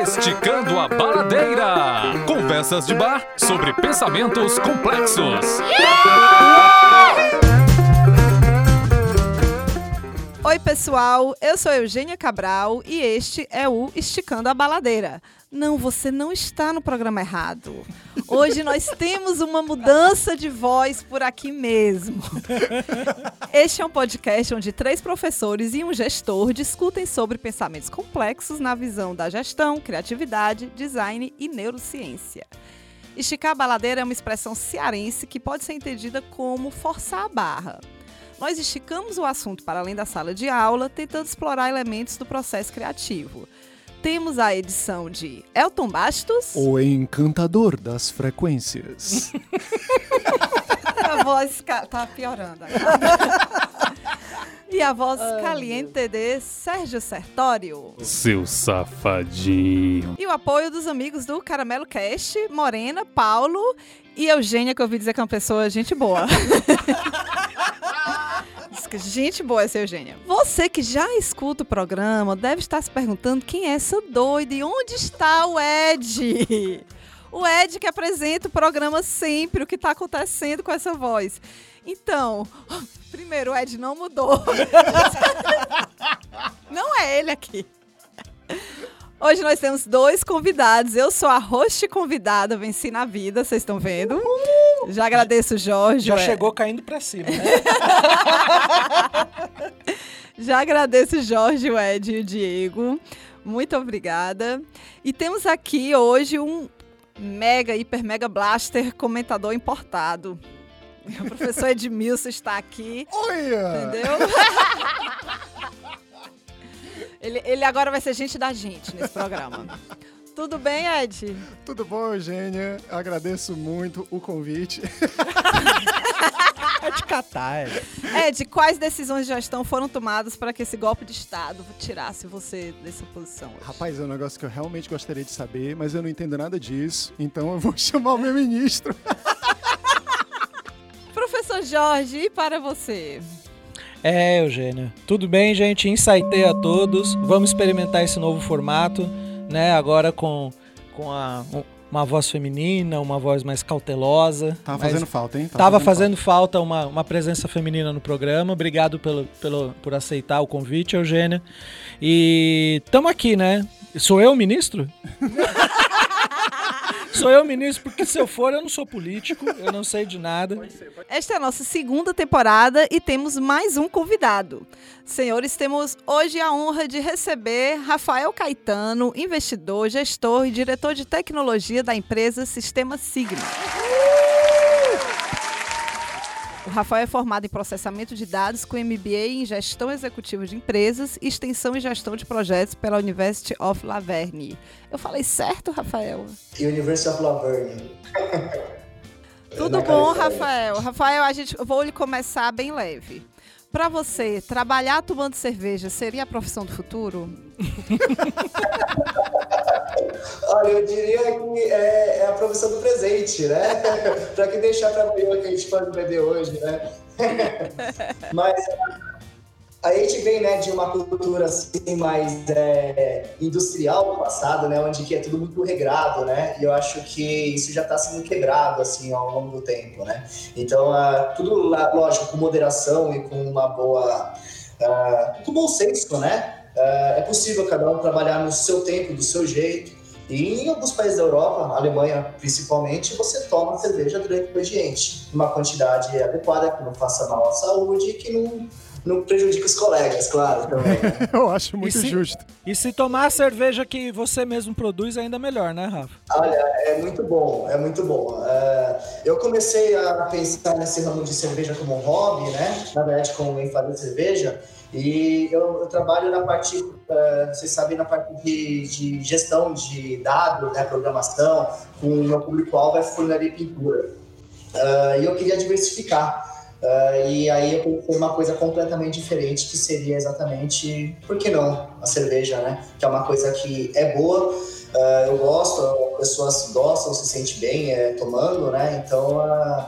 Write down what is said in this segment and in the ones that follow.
Esticando a Baladeira. Conversas de bar sobre pensamentos complexos. Oi, pessoal. Eu sou Eugênia Cabral e este é o Esticando a Baladeira. Não, você não está no programa errado. Hoje nós temos uma mudança de voz por aqui mesmo. Este é um podcast onde três professores e um gestor discutem sobre pensamentos complexos na visão da gestão, criatividade, design e neurociência. Esticar a baladeira é uma expressão cearense que pode ser entendida como forçar a barra. Nós esticamos o assunto para além da sala de aula, tentando explorar elementos do processo criativo temos a edição de Elton Bastos. O encantador das frequências. a voz tá piorando E a voz Ai, caliente de Sérgio Sertório. Seu safadinho. E o apoio dos amigos do Caramelo Cast, Morena, Paulo e Eugênia, que eu ouvi dizer que é uma pessoa gente boa. Gente boa essa Eugênia. Você que já escuta o programa deve estar se perguntando quem é essa doida e onde está o Ed? O Ed que apresenta o programa sempre, o que está acontecendo com essa voz. Então, primeiro, o Ed não mudou. não é ele aqui. Hoje nós temos dois convidados. Eu sou a host convidada, venci na vida, vocês estão vendo. Uhul. Já agradeço o Jorge. Já chegou caindo pra cima, né? Já agradeço o Jorge, o Ed e o Diego. Muito obrigada. E temos aqui hoje um mega, hiper, mega blaster comentador importado. O professor Edmilson está aqui. Olha! Entendeu? Ele, ele agora vai ser gente da gente nesse programa. Tudo bem, Ed? Tudo bom, Eugênia. Agradeço muito o convite. é de catar, Ed. Ed, quais decisões de gestão foram tomadas para que esse golpe de Estado tirasse você dessa posição? Hoje? Rapaz, é um negócio que eu realmente gostaria de saber, mas eu não entendo nada disso, então eu vou chamar o meu ministro. Professor Jorge, e para você? É, Eugênia. Tudo bem, gente? Insightei a todos. Vamos experimentar esse novo formato, né? Agora com, com a, uma voz feminina, uma voz mais cautelosa. Tava fazendo falta, hein? Tava, tava fazendo, fazendo falta, falta uma, uma presença feminina no programa. Obrigado pelo, pelo, por aceitar o convite, Eugênia. E estamos aqui, né? Sou eu o ministro? Sou eu ministro, porque se eu for, eu não sou político, eu não sei de nada. Esta é a nossa segunda temporada e temos mais um convidado. Senhores, temos hoje a honra de receber Rafael Caetano, investidor, gestor e diretor de tecnologia da empresa Sistema Sigma. O Rafael é formado em processamento de dados com MBA em gestão executiva de empresas e extensão e gestão de projetos pela University of Laverne. Eu falei certo, Rafael? University of Laverne. Tudo bom, Rafael? Rafael, a gente vou lhe começar bem leve. Para você, trabalhar tomando cerveja seria a profissão do futuro? Olha, eu diria que é, é a profissão do presente, né? para que deixar para amanhã que a gente pode beber hoje, né? Mas a gente vem né, de uma cultura assim, mais é, industrial no passado, né, onde que é tudo muito regrado, né, e eu acho que isso já está sendo quebrado assim ao longo do tempo, né. Então, uh, tudo lógico com moderação e com uma boa, uh, com bom senso, né. Uh, é possível cada um trabalhar no seu tempo, do seu jeito. E em alguns países da Europa, Alemanha principalmente, você toma cerveja durante o expediente, numa quantidade adequada, que não faça mal à saúde e que não não prejudica os colegas, claro, também. Eu acho muito e se, justo. E se tomar a cerveja que você mesmo produz, ainda melhor, né, Rafa? Olha, é muito bom, é muito bom. Uh, eu comecei a pensar nesse ramo de cerveja como um hobby, né? Na verdade, como ênfase de cerveja. E eu, eu, trabalho na parte, uh, vocês sabem, na parte de, de gestão de dados, né, programação, com o meu público-alvo é funilaria e pintura. Uh, e eu queria diversificar. Uh, e aí eu pensei uma coisa completamente diferente, que seria exatamente, por que não, a cerveja, né? Que é uma coisa que é boa, uh, eu gosto, as pessoas gostam, se sentem bem é, tomando, né? Então, uh,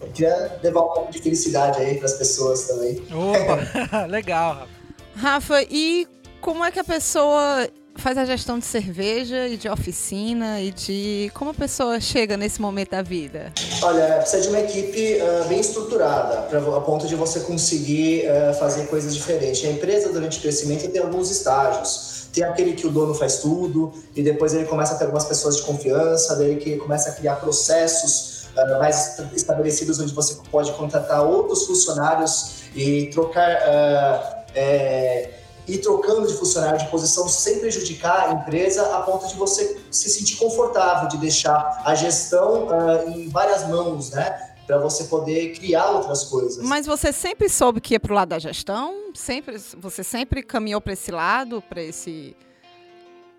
eu queria levar um pouco de felicidade aí para as pessoas também. Opa, legal, Rafa. Rafa, e como é que a pessoa faz a gestão de cerveja e de oficina e de como a pessoa chega nesse momento da vida? Olha, precisa de uma equipe uh, bem estruturada, pra, a ponto de você conseguir uh, fazer coisas diferentes. A empresa, durante o crescimento, tem alguns estágios. Tem aquele que o dono faz tudo, e depois ele começa a ter algumas pessoas de confiança, daí que começa a criar processos uh, mais estabelecidos, onde você pode contratar outros funcionários e trocar. É, ir trocando de funcionário de posição sem prejudicar a empresa a ponto de você se sentir confortável de deixar a gestão uh, em várias mãos, né? Para você poder criar outras coisas. Mas você sempre soube que ia para o lado da gestão? Sempre, você sempre caminhou para esse lado, para esse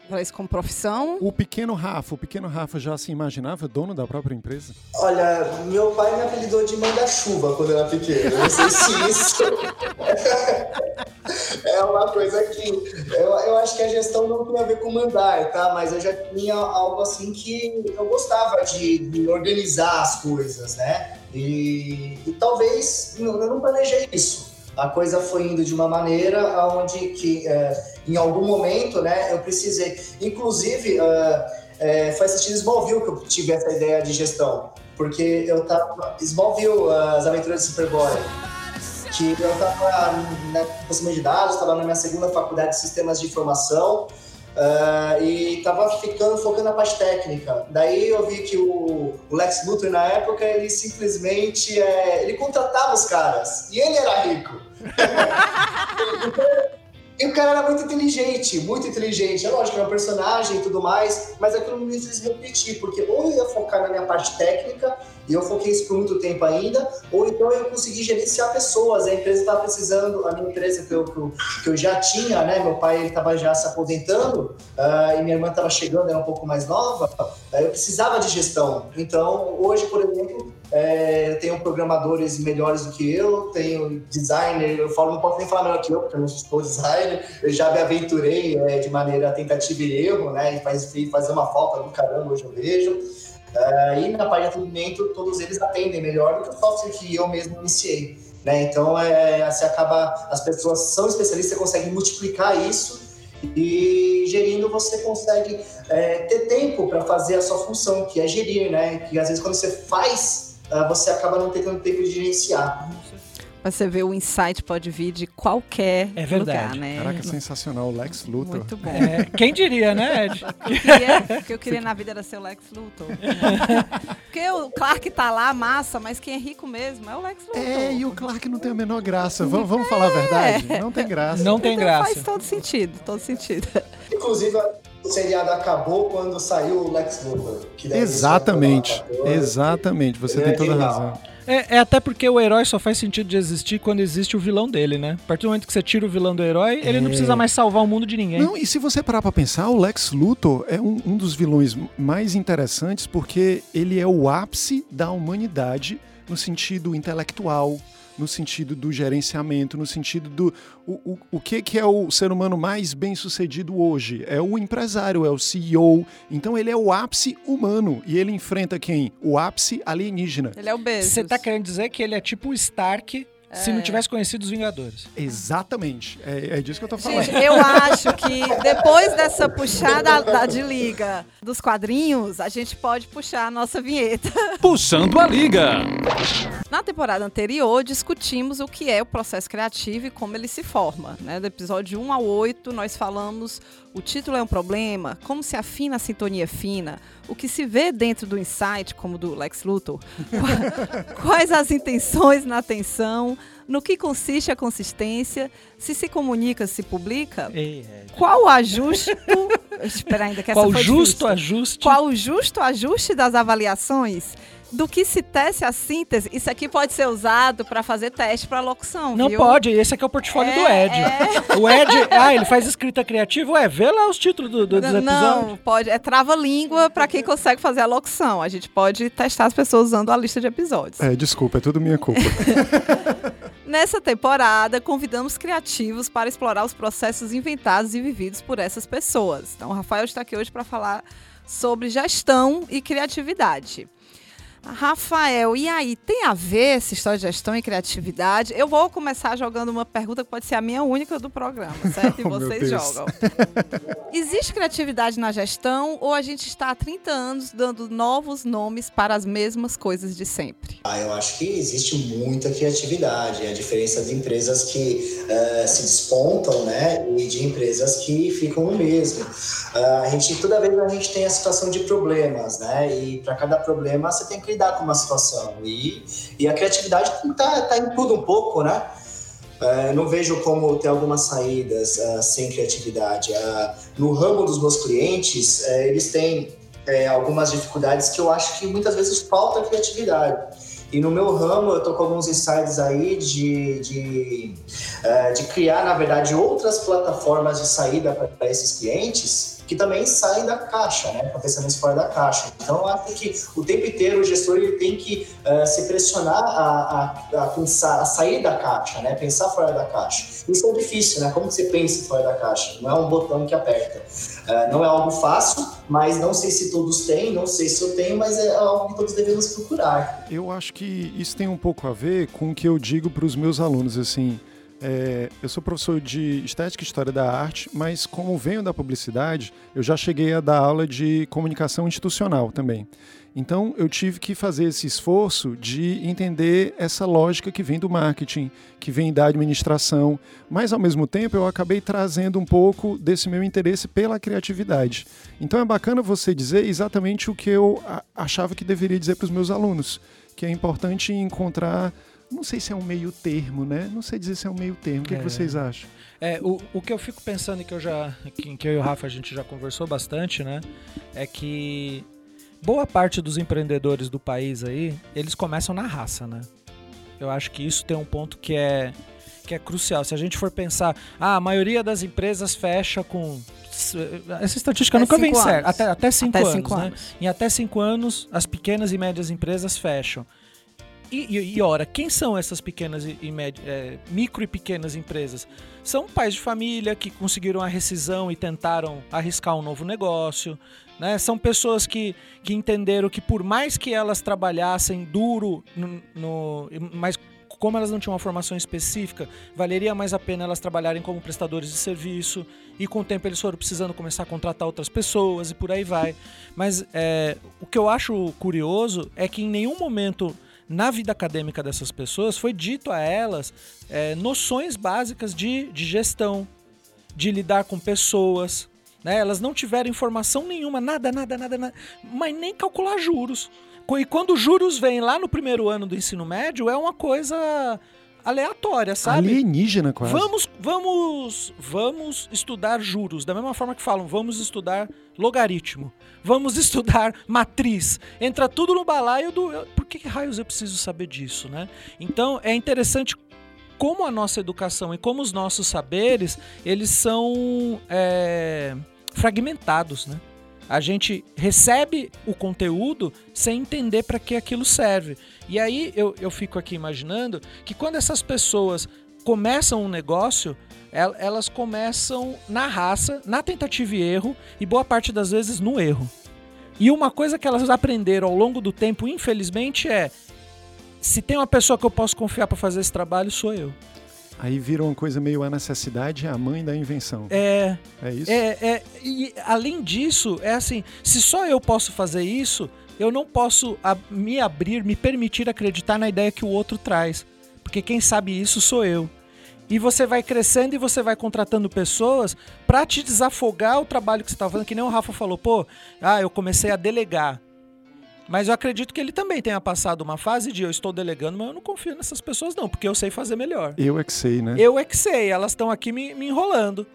para isso como profissão? O pequeno Rafa, o pequeno Rafa já se imaginava dono da própria empresa? Olha, meu pai me apelidou de manda-chuva quando eu era pequeno. Não sei se isso é uma coisa que eu, eu acho que a gestão não tem a ver com mandar, tá? Mas eu já tinha algo assim que eu gostava de, de organizar as coisas, né? E, e talvez eu não planejei isso a coisa foi indo de uma maneira onde que é, em algum momento, né, eu precisei, inclusive uh, é, foi assistindo Smallville que eu tive essa ideia de gestão, porque eu tava Smallville, as aventuras de Superboy, que eu tava na né, de dados, estava na minha segunda faculdade de sistemas de informação Uh, e tava ficando focando na parte técnica. Daí eu vi que o, o Lex Luthor na época ele simplesmente é, ele contratava os caras e ele era rico. e o cara era muito inteligente, muito inteligente. É lógico, é um personagem e tudo mais, mas aquilo me fez repetir, porque ou eu ia focar na minha parte técnica e eu foquei isso por muito tempo ainda, ou então eu consegui gerenciar pessoas. A empresa estava precisando, a minha empresa que eu, que eu já tinha, né? Meu pai estava já se aposentando uh, e minha irmã estava chegando, era um pouco mais nova. Uh, eu precisava de gestão. Então, hoje, por exemplo, é, eu tenho programadores melhores do que eu, tenho designer, eu falo, não posso nem falar melhor que eu, porque eu não sou designer, eu já me aventurei é, de maneira tentativa e erro, né? E faz, fazer uma falta do caramba, hoje eu vejo. Uh, e na parte de atendimento, todos eles atendem melhor do que o software que eu mesmo iniciei. Né? Então, é, você acaba, as pessoas são especialistas, você consegue multiplicar isso e gerindo você consegue é, ter tempo para fazer a sua função, que é gerir, né? Que às vezes quando você faz, uh, você acaba não tendo tempo de gerenciar. Você vê o insight pode vir de qualquer é verdade. lugar, né? Caraca, sensacional. O Lex Luthor. Muito bom. É, quem diria, né, Ed? o que eu queria na vida era ser o Lex Luthor. Porque o Clark tá lá, massa, mas quem é rico mesmo é o Lex Luthor. É, e o Clark não tem a menor graça. Vamos, vamos é. falar a verdade? Não tem graça. Não tem então graça. Faz todo sentido, todo sentido. Inclusive, o seriado acabou quando saiu o Lex Luthor. Exatamente. Exatamente. Você tem toda a razão. É, é, até porque o herói só faz sentido de existir quando existe o vilão dele, né? A partir do momento que você tira o vilão do herói, ele é. não precisa mais salvar o mundo de ninguém. Não, e se você parar pra pensar, o Lex Luthor é um, um dos vilões mais interessantes porque ele é o ápice da humanidade no sentido intelectual, no sentido do gerenciamento, no sentido do o, o, o que, que é o ser humano mais bem sucedido hoje? É o empresário, é o CEO. Então ele é o ápice humano e ele enfrenta quem? O ápice alienígena. Ele é o Bezos. Você tá querendo dizer que ele é tipo o Stark se não tivesse conhecido os Vingadores. Exatamente. É, é disso que eu tô falando. Gente, eu acho que depois dessa puxada da, de liga dos quadrinhos, a gente pode puxar a nossa vinheta. Puxando a liga! Na temporada anterior, discutimos o que é o processo criativo e como ele se forma. Né? Do episódio 1 ao 8, nós falamos o título é um problema, como se afina a sintonia fina, o que se vê dentro do insight, como do Lex Luthor, quais as intenções na atenção, no que consiste a consistência, se se comunica, se publica, é. qual o ajuste. Espera ainda que essa Qual foi justo difícil. ajuste? Qual o justo ajuste das avaliações? Do que se tece a síntese, isso aqui pode ser usado para fazer teste para locução. Não viu? pode, esse aqui é o portfólio é, do Ed. É. O Ed, ah, ele faz escrita criativa, ué, vê lá os títulos do, do, dos Não, episódios. Não, pode, é trava-língua para quem consegue fazer a locução. A gente pode testar as pessoas usando a lista de episódios. É, desculpa, é tudo minha culpa. Nessa temporada, convidamos criativos para explorar os processos inventados e vividos por essas pessoas. Então, o Rafael está aqui hoje para falar sobre gestão e criatividade. Rafael, e aí, tem a ver essa história de gestão e criatividade? Eu vou começar jogando uma pergunta que pode ser a minha única do programa, certo? E Oh, vocês jogam. Existe criatividade na gestão ou a gente está há 30 anos dando novos nomes para as mesmas coisas de sempre? Ah, eu acho que existe muita criatividade. A diferença de empresas que eh, se despontam, né, e de empresas que ficam no mesmo. Ah, a gente toda vez a gente tem a situação de problemas, né? E para cada problema você tem que lidar com uma situação. E, e a criatividade tá, tá em tudo um pouco, né? Eh, não vejo como ter algumas saídas ah, sem criatividade. Ah, no ramo dos meus clientes, eh, eles têm eh, algumas dificuldades que eu acho que muitas vezes falta criatividade. E no meu ramo, eu tô com alguns insights aí de, de, eh, de criar, na verdade, outras plataformas de saída para esses clientes que também saem da caixa, né? Com pensamentos fora da caixa. Então, acho que o tempo inteiro o gestor ele tem que eh, se pressionar a, a, a pensar, a sair da caixa, né? Pensar fora da caixa. Isso é difícil, né? Como você pensa fora da caixa? Não é um botão que aperta. Eh, não é algo fácil, mas não sei se todos têm, não sei se eu tenho, mas é algo que todos devemos procurar. Eu acho que isso tem um pouco a ver com o que eu digo para os meus alunos, assim. É, eu sou professor de Estética e História da Arte, mas como venho da publicidade, eu já cheguei a dar aula de comunicação institucional também. Então eu tive que fazer esse esforço de entender essa lógica que vem do marketing, que vem da administração, mas ao mesmo tempo eu acabei trazendo um pouco desse meu interesse pela criatividade. Então é bacana você dizer exatamente o que eu achava que deveria dizer para os meus alunos, que é importante encontrar, não sei se é um meio termo, né? Não sei dizer se é um meio termo. O que, que É. vocês acham? É, o, o que eu fico pensando e que eu já. Que, que eu e o Rafa a gente já conversou bastante, né? É que boa parte dos empreendedores do país aí, eles começam na raça, né? Eu acho que isso tem um ponto que é, que é crucial. Se a gente for pensar, ah, a maioria das empresas fecha com. Essa estatística Até nunca vem cinco certa. Até, até cinco Até anos, cinco né? anos. Em até cinco anos, as pequenas e médias empresas fecham. E, e, e ora, quem são essas pequenas e, e médi- é, micro e pequenas empresas? São pais de família que conseguiram a rescisão e tentaram arriscar um novo negócio. Né? São pessoas que, que entenderam que por mais que elas trabalhassem duro, no, no- mas como elas não tinham uma formação específica, valeria mais a pena elas trabalharem como prestadores de serviço e com o tempo eles foram precisando começar a contratar outras pessoas e por aí vai. Mas é, o que eu acho curioso é que em nenhum momento na vida acadêmica dessas pessoas foi dito a elas é, noções básicas de, de gestão, de lidar com pessoas. Né? Elas não tiveram informação nenhuma, nada, nada, nada, nada, mas nem calcular juros. E quando os juros vêm lá no primeiro ano do ensino médio, é uma coisa aleatória, sabe? Alienígena quase. Vamos, vamos, vamos estudar juros, da mesma forma que falam, vamos estudar logaritmo, vamos estudar matriz. Entra tudo no balaio do. Por que, que raios eu preciso saber disso, né? Então é interessante como a nossa educação e como os nossos saberes eles são é, fragmentados, né? A gente recebe o conteúdo sem entender para que aquilo serve. E aí eu, eu fico aqui imaginando que quando essas pessoas começam um negócio, el- elas começam na raça, na tentativa e erro, e boa parte das vezes no erro. E uma coisa que elas aprenderam ao longo do tempo, infelizmente, é se tem uma pessoa que eu posso confiar para fazer esse trabalho, sou eu. Aí vira uma coisa meio a necessidade é a mãe da invenção. É, É isso? É, é, e além disso, é assim, se só eu posso fazer isso, eu não posso me abrir, me permitir acreditar na ideia que o outro traz. Porque quem sabe isso sou eu. E você vai crescendo e você vai contratando pessoas pra te desafogar o trabalho que você tá fazendo, que nem o Rafa falou, pô, ah, eu comecei a delegar. Mas eu acredito que ele também tenha passado uma fase de eu estou delegando, mas eu não confio nessas pessoas não, porque eu sei fazer melhor. Eu é que sei, né? Eu é que sei, elas estão aqui me, me enrolando.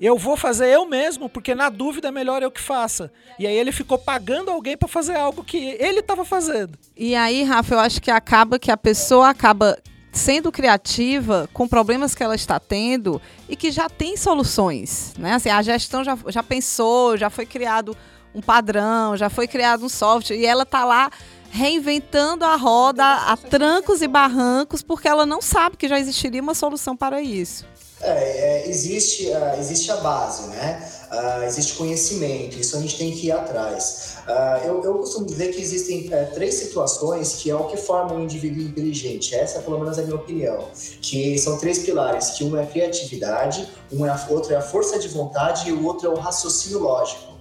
Eu vou fazer eu mesmo, porque na dúvida é melhor eu que faça. E aí ele ficou pagando alguém pra fazer algo que ele tava fazendo. E aí, Rafa, eu acho que acaba que a pessoa acaba sendo criativa com problemas que ela está tendo e que já tem soluções, né? Assim, a gestão já, já pensou, já foi criado um padrão, já foi criado um software e ela tá lá reinventando a roda a trancos e barrancos porque ela não sabe que já existiria uma solução para isso. É, é, existe, uh, existe a base, né? Uh, existe conhecimento, isso a gente tem que ir atrás. Uh, eu, eu, costumo dizer que existem uh, três situações que é o que forma um indivíduo inteligente. Essa, pelo menos, é a minha opinião. Que são três pilares, que um é a criatividade, um é a, outro é a força de vontade e o outro é o raciocínio lógico.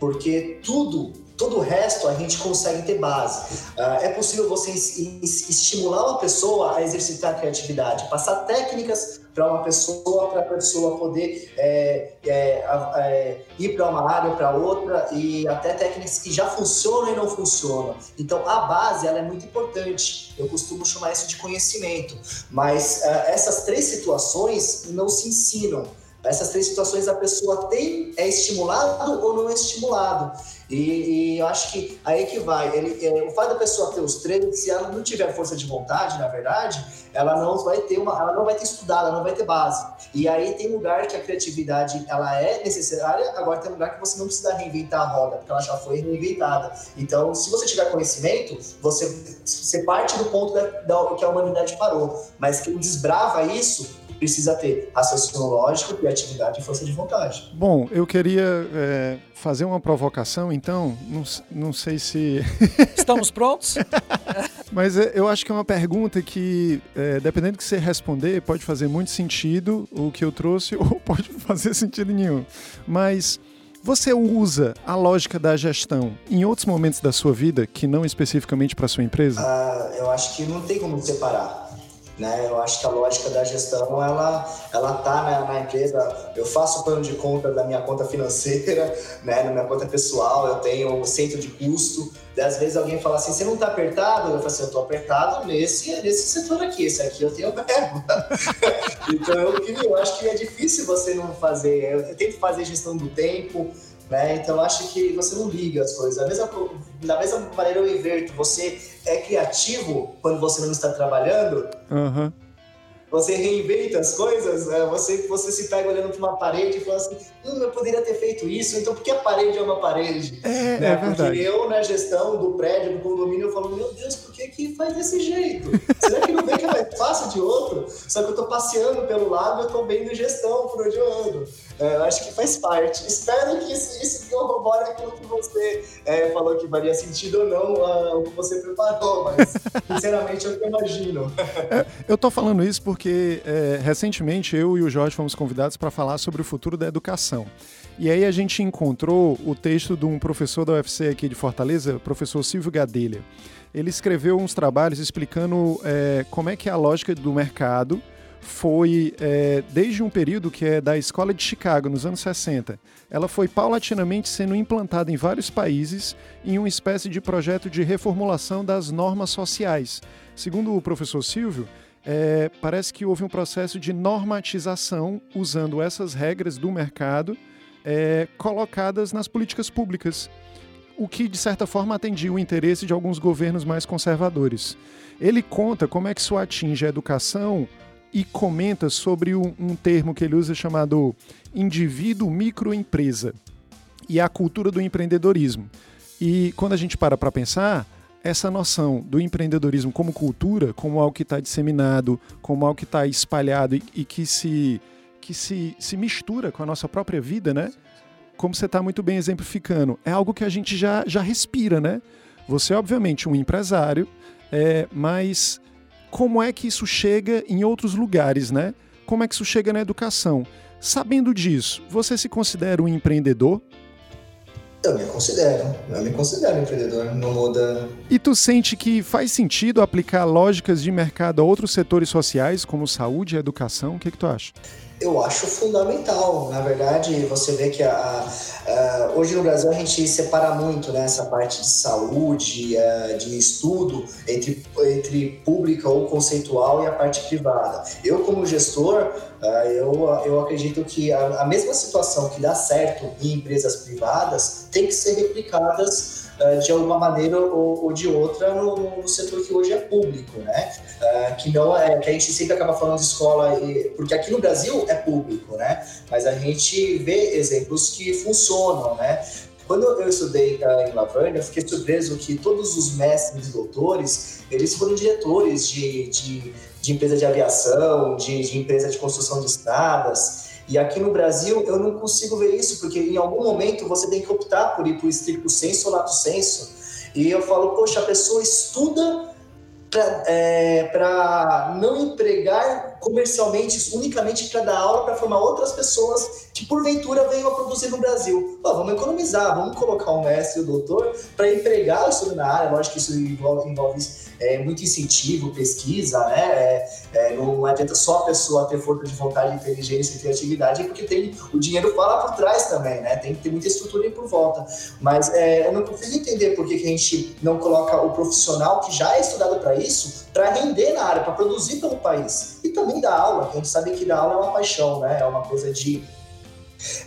Porque tudo Todo o resto a gente consegue ter base. Uh, é possível você estimular uma pessoa a exercitar a criatividade, passar técnicas para uma pessoa, para a pessoa poder é, é, é, ir para uma área para outra e até técnicas que já funcionam e não funcionam. Então a base ela é muito importante. Eu costumo chamar isso de conhecimento. Mas uh, essas três situações não se ensinam. Essas três situações a pessoa tem, é estimulado ou não é estimulado. E, e, eu acho que aí que vai. Ele, é, o fato da pessoa ter os treinos, se ela não tiver força de vontade, na verdade, ela não vai ter uma, ela não vai ter estudado, ela não vai ter base. E aí tem lugar que a criatividade ela é necessária, agora tem lugar que você não precisa reinventar a roda, porque ela já foi reinventada. Então, se você tiver conhecimento, você, você parte do ponto da, da, que a humanidade parou. Mas quem desbrava isso precisa ter raciocínio lógico, criatividade e força de vontade. Bom, eu queria é, fazer uma provocação, então, não, não sei se. Estamos prontos? Mas é, eu acho que é uma pergunta que, é, dependendo do que você responder, pode fazer muito sentido o que eu trouxe, ou pode fazer sentido nenhum. Mas. Você usa a lógica da gestão em outros momentos da sua vida que não especificamente para sua empresa? Uh, eu acho que não tem como separar. Né? Eu acho que a lógica da gestão ela ela tá na, na, empresa. Eu faço o plano de conta da minha conta financeira, né? Na minha conta pessoal, eu tenho o centro de custo. Às vezes alguém fala assim, você não está apertado? Eu falo assim, eu estou apertado nesse, nesse setor aqui, esse aqui eu tenho verba. então eu, eu acho que é difícil você não fazer. Eu tento fazer gestão do tempo, né? Então acho que você não liga as coisas. Da mesma, da mesma maneira eu inverto, você é criativo quando você não está trabalhando. Uhum. Você reinventa as coisas, né? você, você se pega olhando para uma parede e fala assim: hum, eu poderia ter feito isso, então por que a parede é uma parede? É, né? é verdade. Porque eu, na gestão do prédio, do condomínio, eu falo: meu Deus, por que, que faz desse jeito? Será que não vê que é mais fácil de outro? Só que eu estou passeando pelo lado e eu estou vendo gestão por onde eu ando. É, eu acho que faz parte. Espero que isso, isso corrobore aquilo que você é, falou que faria sentido ou não uh, o que você preparou, mas sinceramente eu imagino. É, eu estou falando isso porque é, recentemente eu e o Jorge fomos convidados para falar sobre o futuro da educação. E aí a gente encontrou o texto de um professor da UFC aqui de Fortaleza, professor Silvio Gadelha. Ele escreveu uns trabalhos explicando é, como é que a lógica do mercado foi é, desde um período que é da Escola de Chicago, nos anos 60. Ela foi paulatinamente sendo implantada em vários países em uma espécie de projeto de reformulação das normas sociais. Segundo o professor Silvio, é, parece que houve um processo de normatização usando essas regras do mercado é, colocadas nas políticas públicas, o que de certa forma atendia o interesse de alguns governos mais conservadores. Ele conta como é que isso atinge a educação e comenta sobre um, um termo que ele usa chamado indivíduo microempresa e a cultura do empreendedorismo. E quando a gente para para pensar, essa noção do empreendedorismo como cultura, como algo que está disseminado, como algo que está espalhado e, e, que, se, que se, se mistura com a nossa própria vida, né? Como você está muito bem exemplificando, é algo que a gente já, já respira, né? Você é, obviamente, um empresário, é, mas como é que isso chega em outros lugares, né? Como é que isso chega na educação? Sabendo disso, você se considera um empreendedor? Eu me considero, eu me considero empreendedor, não muda. E tu sente que faz sentido aplicar lógicas de mercado a outros setores sociais, como saúde e educação? O que, que tu acha? Eu acho fundamental. Na verdade, você vê que a, a, hoje no Brasil a gente separa muito né, essa parte de saúde, a, de estudo entre, entre pública ou conceitual e a parte privada. Eu, como gestor, eu, eu acredito que a, a mesma situação que dá certo em empresas privadas tem que ser replicadas eh, de alguma maneira ou, ou de outra no, no, setor que hoje é público, né? Uh, que não é que a gente sempre acaba falando de escola e, porque aqui no Brasil é público, né? Mas a gente vê exemplos que funcionam, né? Quando eu estudei uh, em Lavânia, eu fiquei surpreso que todos os mestres e doutores, eles foram diretores de, de de empresa de aviação, de, de empresa de construção de estradas. E aqui no Brasil eu não consigo ver isso, porque em algum momento você tem que optar por ir para o estricto senso ou lato senso. E eu falo, poxa, a pessoa estuda para é, não empregar comercialmente, unicamente para dar aula, para formar outras pessoas que porventura venham a produzir no Brasil. Pô, vamos economizar, vamos colocar um mestre e um doutor para empregar o estudo na área. Lógico que isso envolve, envolve é, muito incentivo, pesquisa, né? É, é, não adianta só a pessoa ter força de vontade, inteligência e criatividade, porque tem, o dinheiro fala por trás também, né? Tem que ter muita estrutura aí por volta. Mas é, eu não consigo entender por que, que a gente não coloca o profissional que já é estudado para isso, para render na área, para produzir pelo país. E também dar aula, a gente sabe que dar aula é uma paixão, né? É uma coisa de,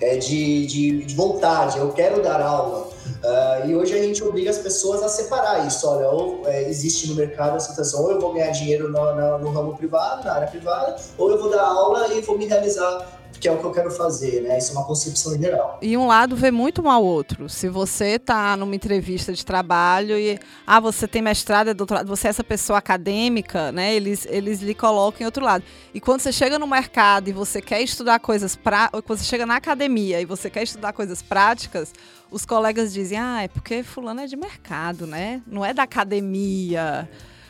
é, de, de, de vontade, eu quero dar aula. Uh, e hoje a gente obriga as pessoas a separar isso. Olha, ou é, existe no mercado a situação, ou eu vou ganhar dinheiro no, no, no, ramo privado, na área privada, ou eu vou dar aula e vou me realizar que é o que eu quero fazer, né? Isso é uma concepção geral. E um lado vê muito mal o outro. Se você está numa entrevista de trabalho e ah, você tem mestrado, é doutorado, você é essa pessoa acadêmica, né? Eles, eles lhe colocam em outro lado. E quando você chega no mercado e você quer estudar coisas pra, quando você chega na academia e você quer estudar coisas práticas, os colegas dizem: "Ah, é porque fulano é de mercado, né? Não é da academia".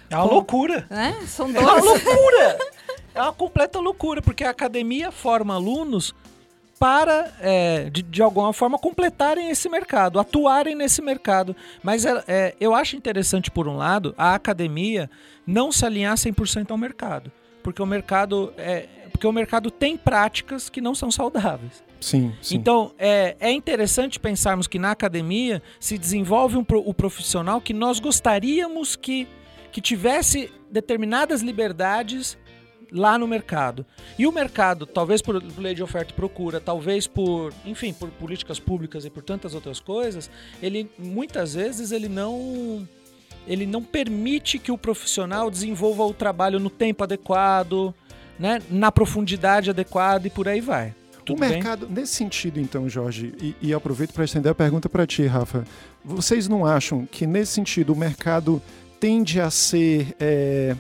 É uma Com, loucura. Né? São dois. É uma loucura. é uma completa loucura, porque a academia forma alunos para, é, de, de, alguma forma, completarem esse mercado, atuarem nesse mercado. Mas é, é, eu acho interessante, por um lado, a academia não se alinhar 100% ao mercado. Porque o mercado, é, porque o mercado tem práticas que não são saudáveis. Sim, sim. Então, é, é interessante pensarmos que na academia se desenvolve um, o profissional que nós gostaríamos que, que tivesse determinadas liberdades lá no mercado. E o mercado, talvez por lei de oferta e procura, talvez por, enfim, por políticas públicas e por tantas outras coisas, ele muitas vezes ele não ele não permite que o profissional desenvolva o trabalho no tempo adequado, né, na profundidade adequada e por aí vai. Tudo o mercado, bem? nesse sentido, então, Jorge, e, e aproveito para estender a pergunta para ti, Rafa. Vocês não acham que, nesse sentido, o mercado tende a ser é,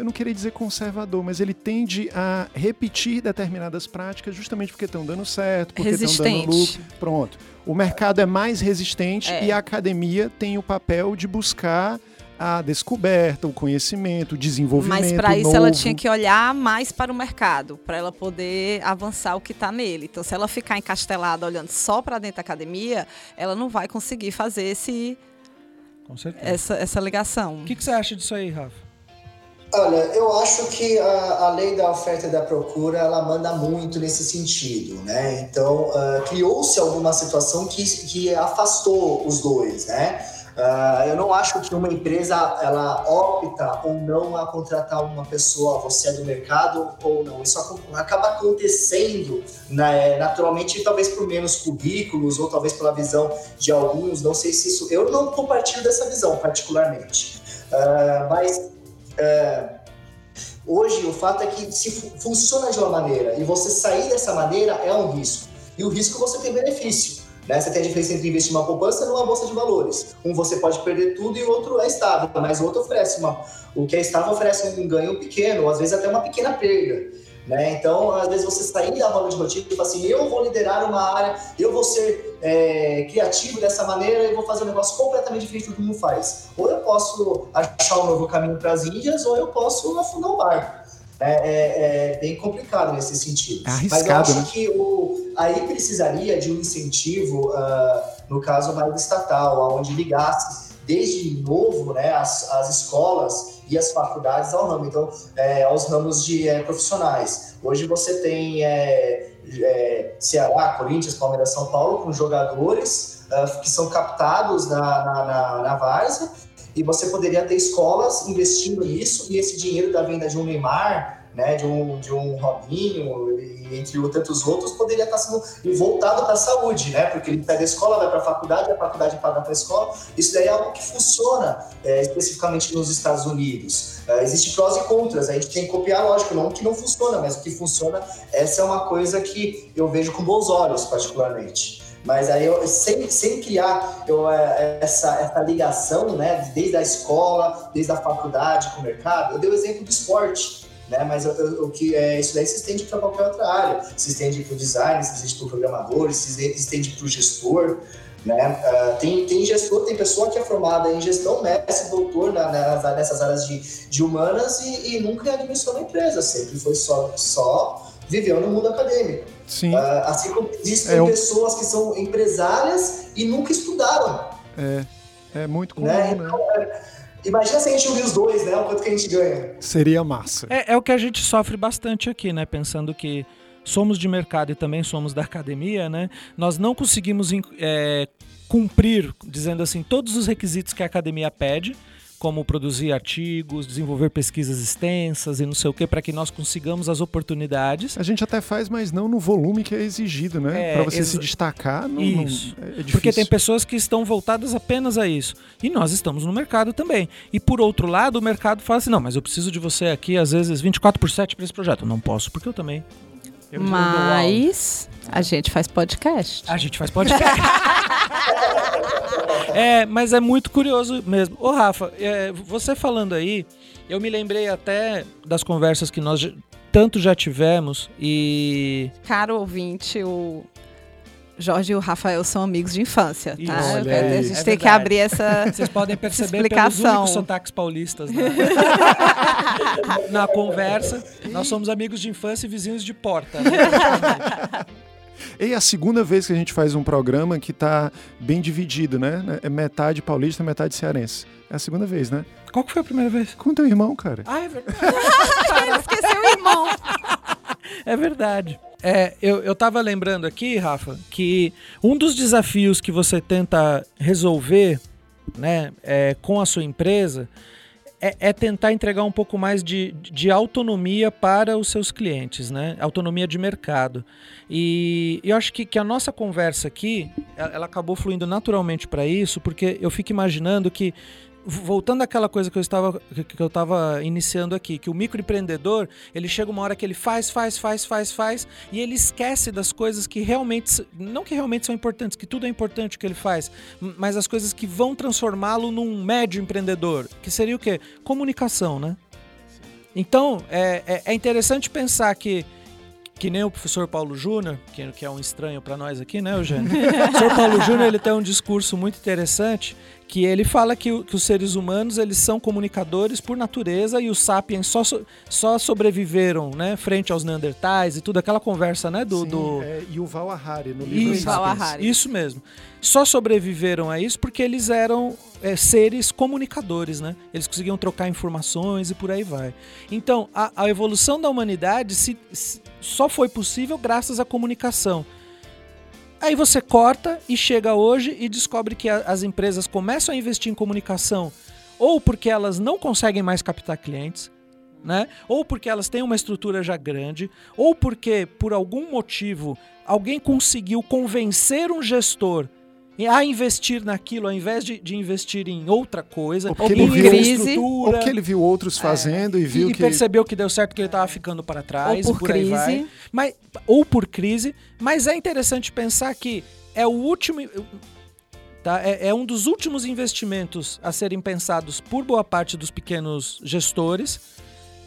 eu não queria dizer conservador, mas ele tende a repetir determinadas práticas justamente porque estão dando certo, porque estão dando lucro. Pronto. O mercado é mais resistente é. e a academia tem o papel de buscar a descoberta, o conhecimento, o desenvolvimento. Mas para isso novo. ela tinha que olhar mais para o mercado, para ela poder avançar o que está nele. Então, se ela ficar encastelada olhando só para dentro da academia, ela não vai conseguir fazer esse, essa, essa ligação. O que, que você acha disso aí, Rafa? Olha, eu acho que a, a, lei da oferta e da procura ela manda muito nesse sentido, né? Então uh, criou-se alguma situação que, que afastou os dois, né? Uh, eu não acho que uma empresa ela opta ou não a contratar uma pessoa, você é do mercado ou não. Isso acaba acontecendo né, naturalmente, talvez por menos currículos ou talvez pela visão de alguns. Não sei se isso. Eu não compartilho dessa visão particularmente, uh, mas é, hoje o fato é que se funciona de uma maneira e você sair dessa maneira é um risco. E o risco você tem benefício. Né? Você tem a diferença entre investir numa poupança e numa bolsa de valores. Um você pode perder tudo e o outro é estável, mas o outro oferece uma. O que é estável oferece um ganho pequeno, ou às vezes até uma pequena perda. Né? Então, às vezes você sair da roda de rotina e falar assim, eu vou liderar uma área, eu vou ser é, criativo dessa maneira e vou fazer um negócio completamente diferente do que todo mundo faz. Ou eu posso achar um novo caminho para as Índias, ou eu posso afundar o barco. É, é, é, bem complicado nesse sentido. É arriscado, Mas eu acho né? que o, aí precisaria de um incentivo, uh, no caso mais estatal, onde ligasse desde novo né, as, as escolas e as faculdades ao ramo, então, é, aos ramos de é, profissionais. Hoje você tem é, é Ceará, Corinthians, Palmeiras, São Paulo, com jogadores uh, que são captados na, na, na, na várzea, e você poderia ter escolas investindo nisso, e esse dinheiro da venda de um Neymar, né, de um, de um Robinho, entre tantos outros, poderia estar sendo voltado para a saúde, né? Porque ele sai da escola, vai para a faculdade, a faculdade paga para a escola. Isso daí é algo que funciona é, especificamente nos Estados Unidos. É, existe prós e contras, a gente tem que copiar, lógico, não que não funciona, mas o que funciona, essa é uma coisa que eu vejo com bons olhos, particularmente. Mas aí, eu, sem, sem criar eu, é, essa, essa ligação, né, desde a escola, desde a faculdade com o mercado, eu dei o exemplo do esporte. Né? Mas o, o que é, isso daí se estende para qualquer outra área. Se estende para o design, se estende para o programador, se estende para o gestor. Né? Uh, tem, tem gestor, tem pessoa que é formada em gestão, mestre, doutor na, na, nessas áreas de, de humanas e, e nunca administrou uma empresa, sempre foi só, só viveu no mundo acadêmico. Sim. Uh, assim como existem é, pessoas que são empresárias e nunca estudaram. É, é muito comum, né? Então, né? Imagina se a gente unir os dois, né? O quanto que a gente ganha. Seria massa. É, é o que a gente sofre bastante aqui, né? Pensando que somos de mercado e também somos da academia, né? Nós não conseguimos é, cumprir, dizendo assim, todos os requisitos que a academia pede, como produzir artigos, desenvolver pesquisas extensas e não sei o que, para que nós consigamos as oportunidades. A gente até faz, mas não no volume que é exigido, né? É, para você se destacar, não, isso. Não, é difícil. Porque tem pessoas que estão voltadas apenas a isso. E nós estamos no mercado também. E por outro lado, o mercado fala assim: não, mas eu preciso de você aqui, às vezes, 24 por 7 para esse projeto. Eu não posso, porque eu também eu Mas a gente faz podcast. A gente faz podcast. é, mas é muito curioso mesmo. Ô, Rafa, é, você falando aí, eu me lembrei até das conversas que nós tanto já tivemos e. Caro ouvinte, o Jorge e o Rafael são amigos de infância, tá? Olha a gente é tem que abrir essa Vocês podem perceber explicação. pelos únicos sotaques paulistas né? na conversa. Nós somos amigos de infância e vizinhos de porta. Né? E é a segunda vez que a gente faz um programa que está bem dividido, né? É metade paulista, metade cearense. É a segunda vez, né? Qual que foi a primeira vez? Com teu irmão, cara. Ah, é verdade. Esqueceu o irmão. É verdade. É, eu, eu tava lembrando aqui, Rafa, que um dos desafios que você tenta resolver né, é, com a sua empresa é, é, tentar entregar um pouco mais de, de autonomia para os seus clientes, né? Autonomia de mercado. E eu acho que, que a nossa conversa aqui, ela acabou fluindo naturalmente para isso, porque eu fico imaginando que voltando àquela coisa que eu estava que eu estava iniciando aqui, que o microempreendedor, ele chega uma hora que ele faz, faz, faz, faz, faz e ele esquece das coisas que realmente não que realmente são importantes, que tudo é importante o que ele faz, mas as coisas que vão transformá-lo num médio empreendedor, que seria o quê? Comunicação, né? Então, é, é, é interessante pensar que que nem o professor Paulo Júnior, que, que, é um estranho para nós aqui, né, Eugênio? o professor Paulo Júnior ele tem um discurso muito interessante que ele fala que, que, os seres humanos eles são comunicadores por natureza e os sapiens só, só sobreviveram né, frente aos neandertais e tudo, aquela conversa né, do... Sim, do... É, Yuval Harari, no livro Yuval Harari. Isso mesmo. Só sobreviveram a isso porque eles eram é, seres comunicadores, né? Eles conseguiam trocar informações e por aí vai. Então, a, a evolução da humanidade se, se, só foi possível graças à comunicação. Aí você corta e chega hoje e descobre que a, as empresas começam a investir em comunicação ou porque elas não conseguem mais captar clientes, né? Ou porque elas têm uma estrutura já grande, ou porque por algum motivo alguém conseguiu convencer um gestor a investir naquilo ao invés de, de investir em outra coisa, ou porque, ele viu, crise, ou porque ele viu outros é. fazendo é, e viu e, que... percebeu que deu certo que ele estava ficando para trás, ou por, por crise. Mas, ou por crise, mas é interessante pensar que é o último Tá? É, é, um dos últimos investimentos a serem pensados por boa parte dos pequenos gestores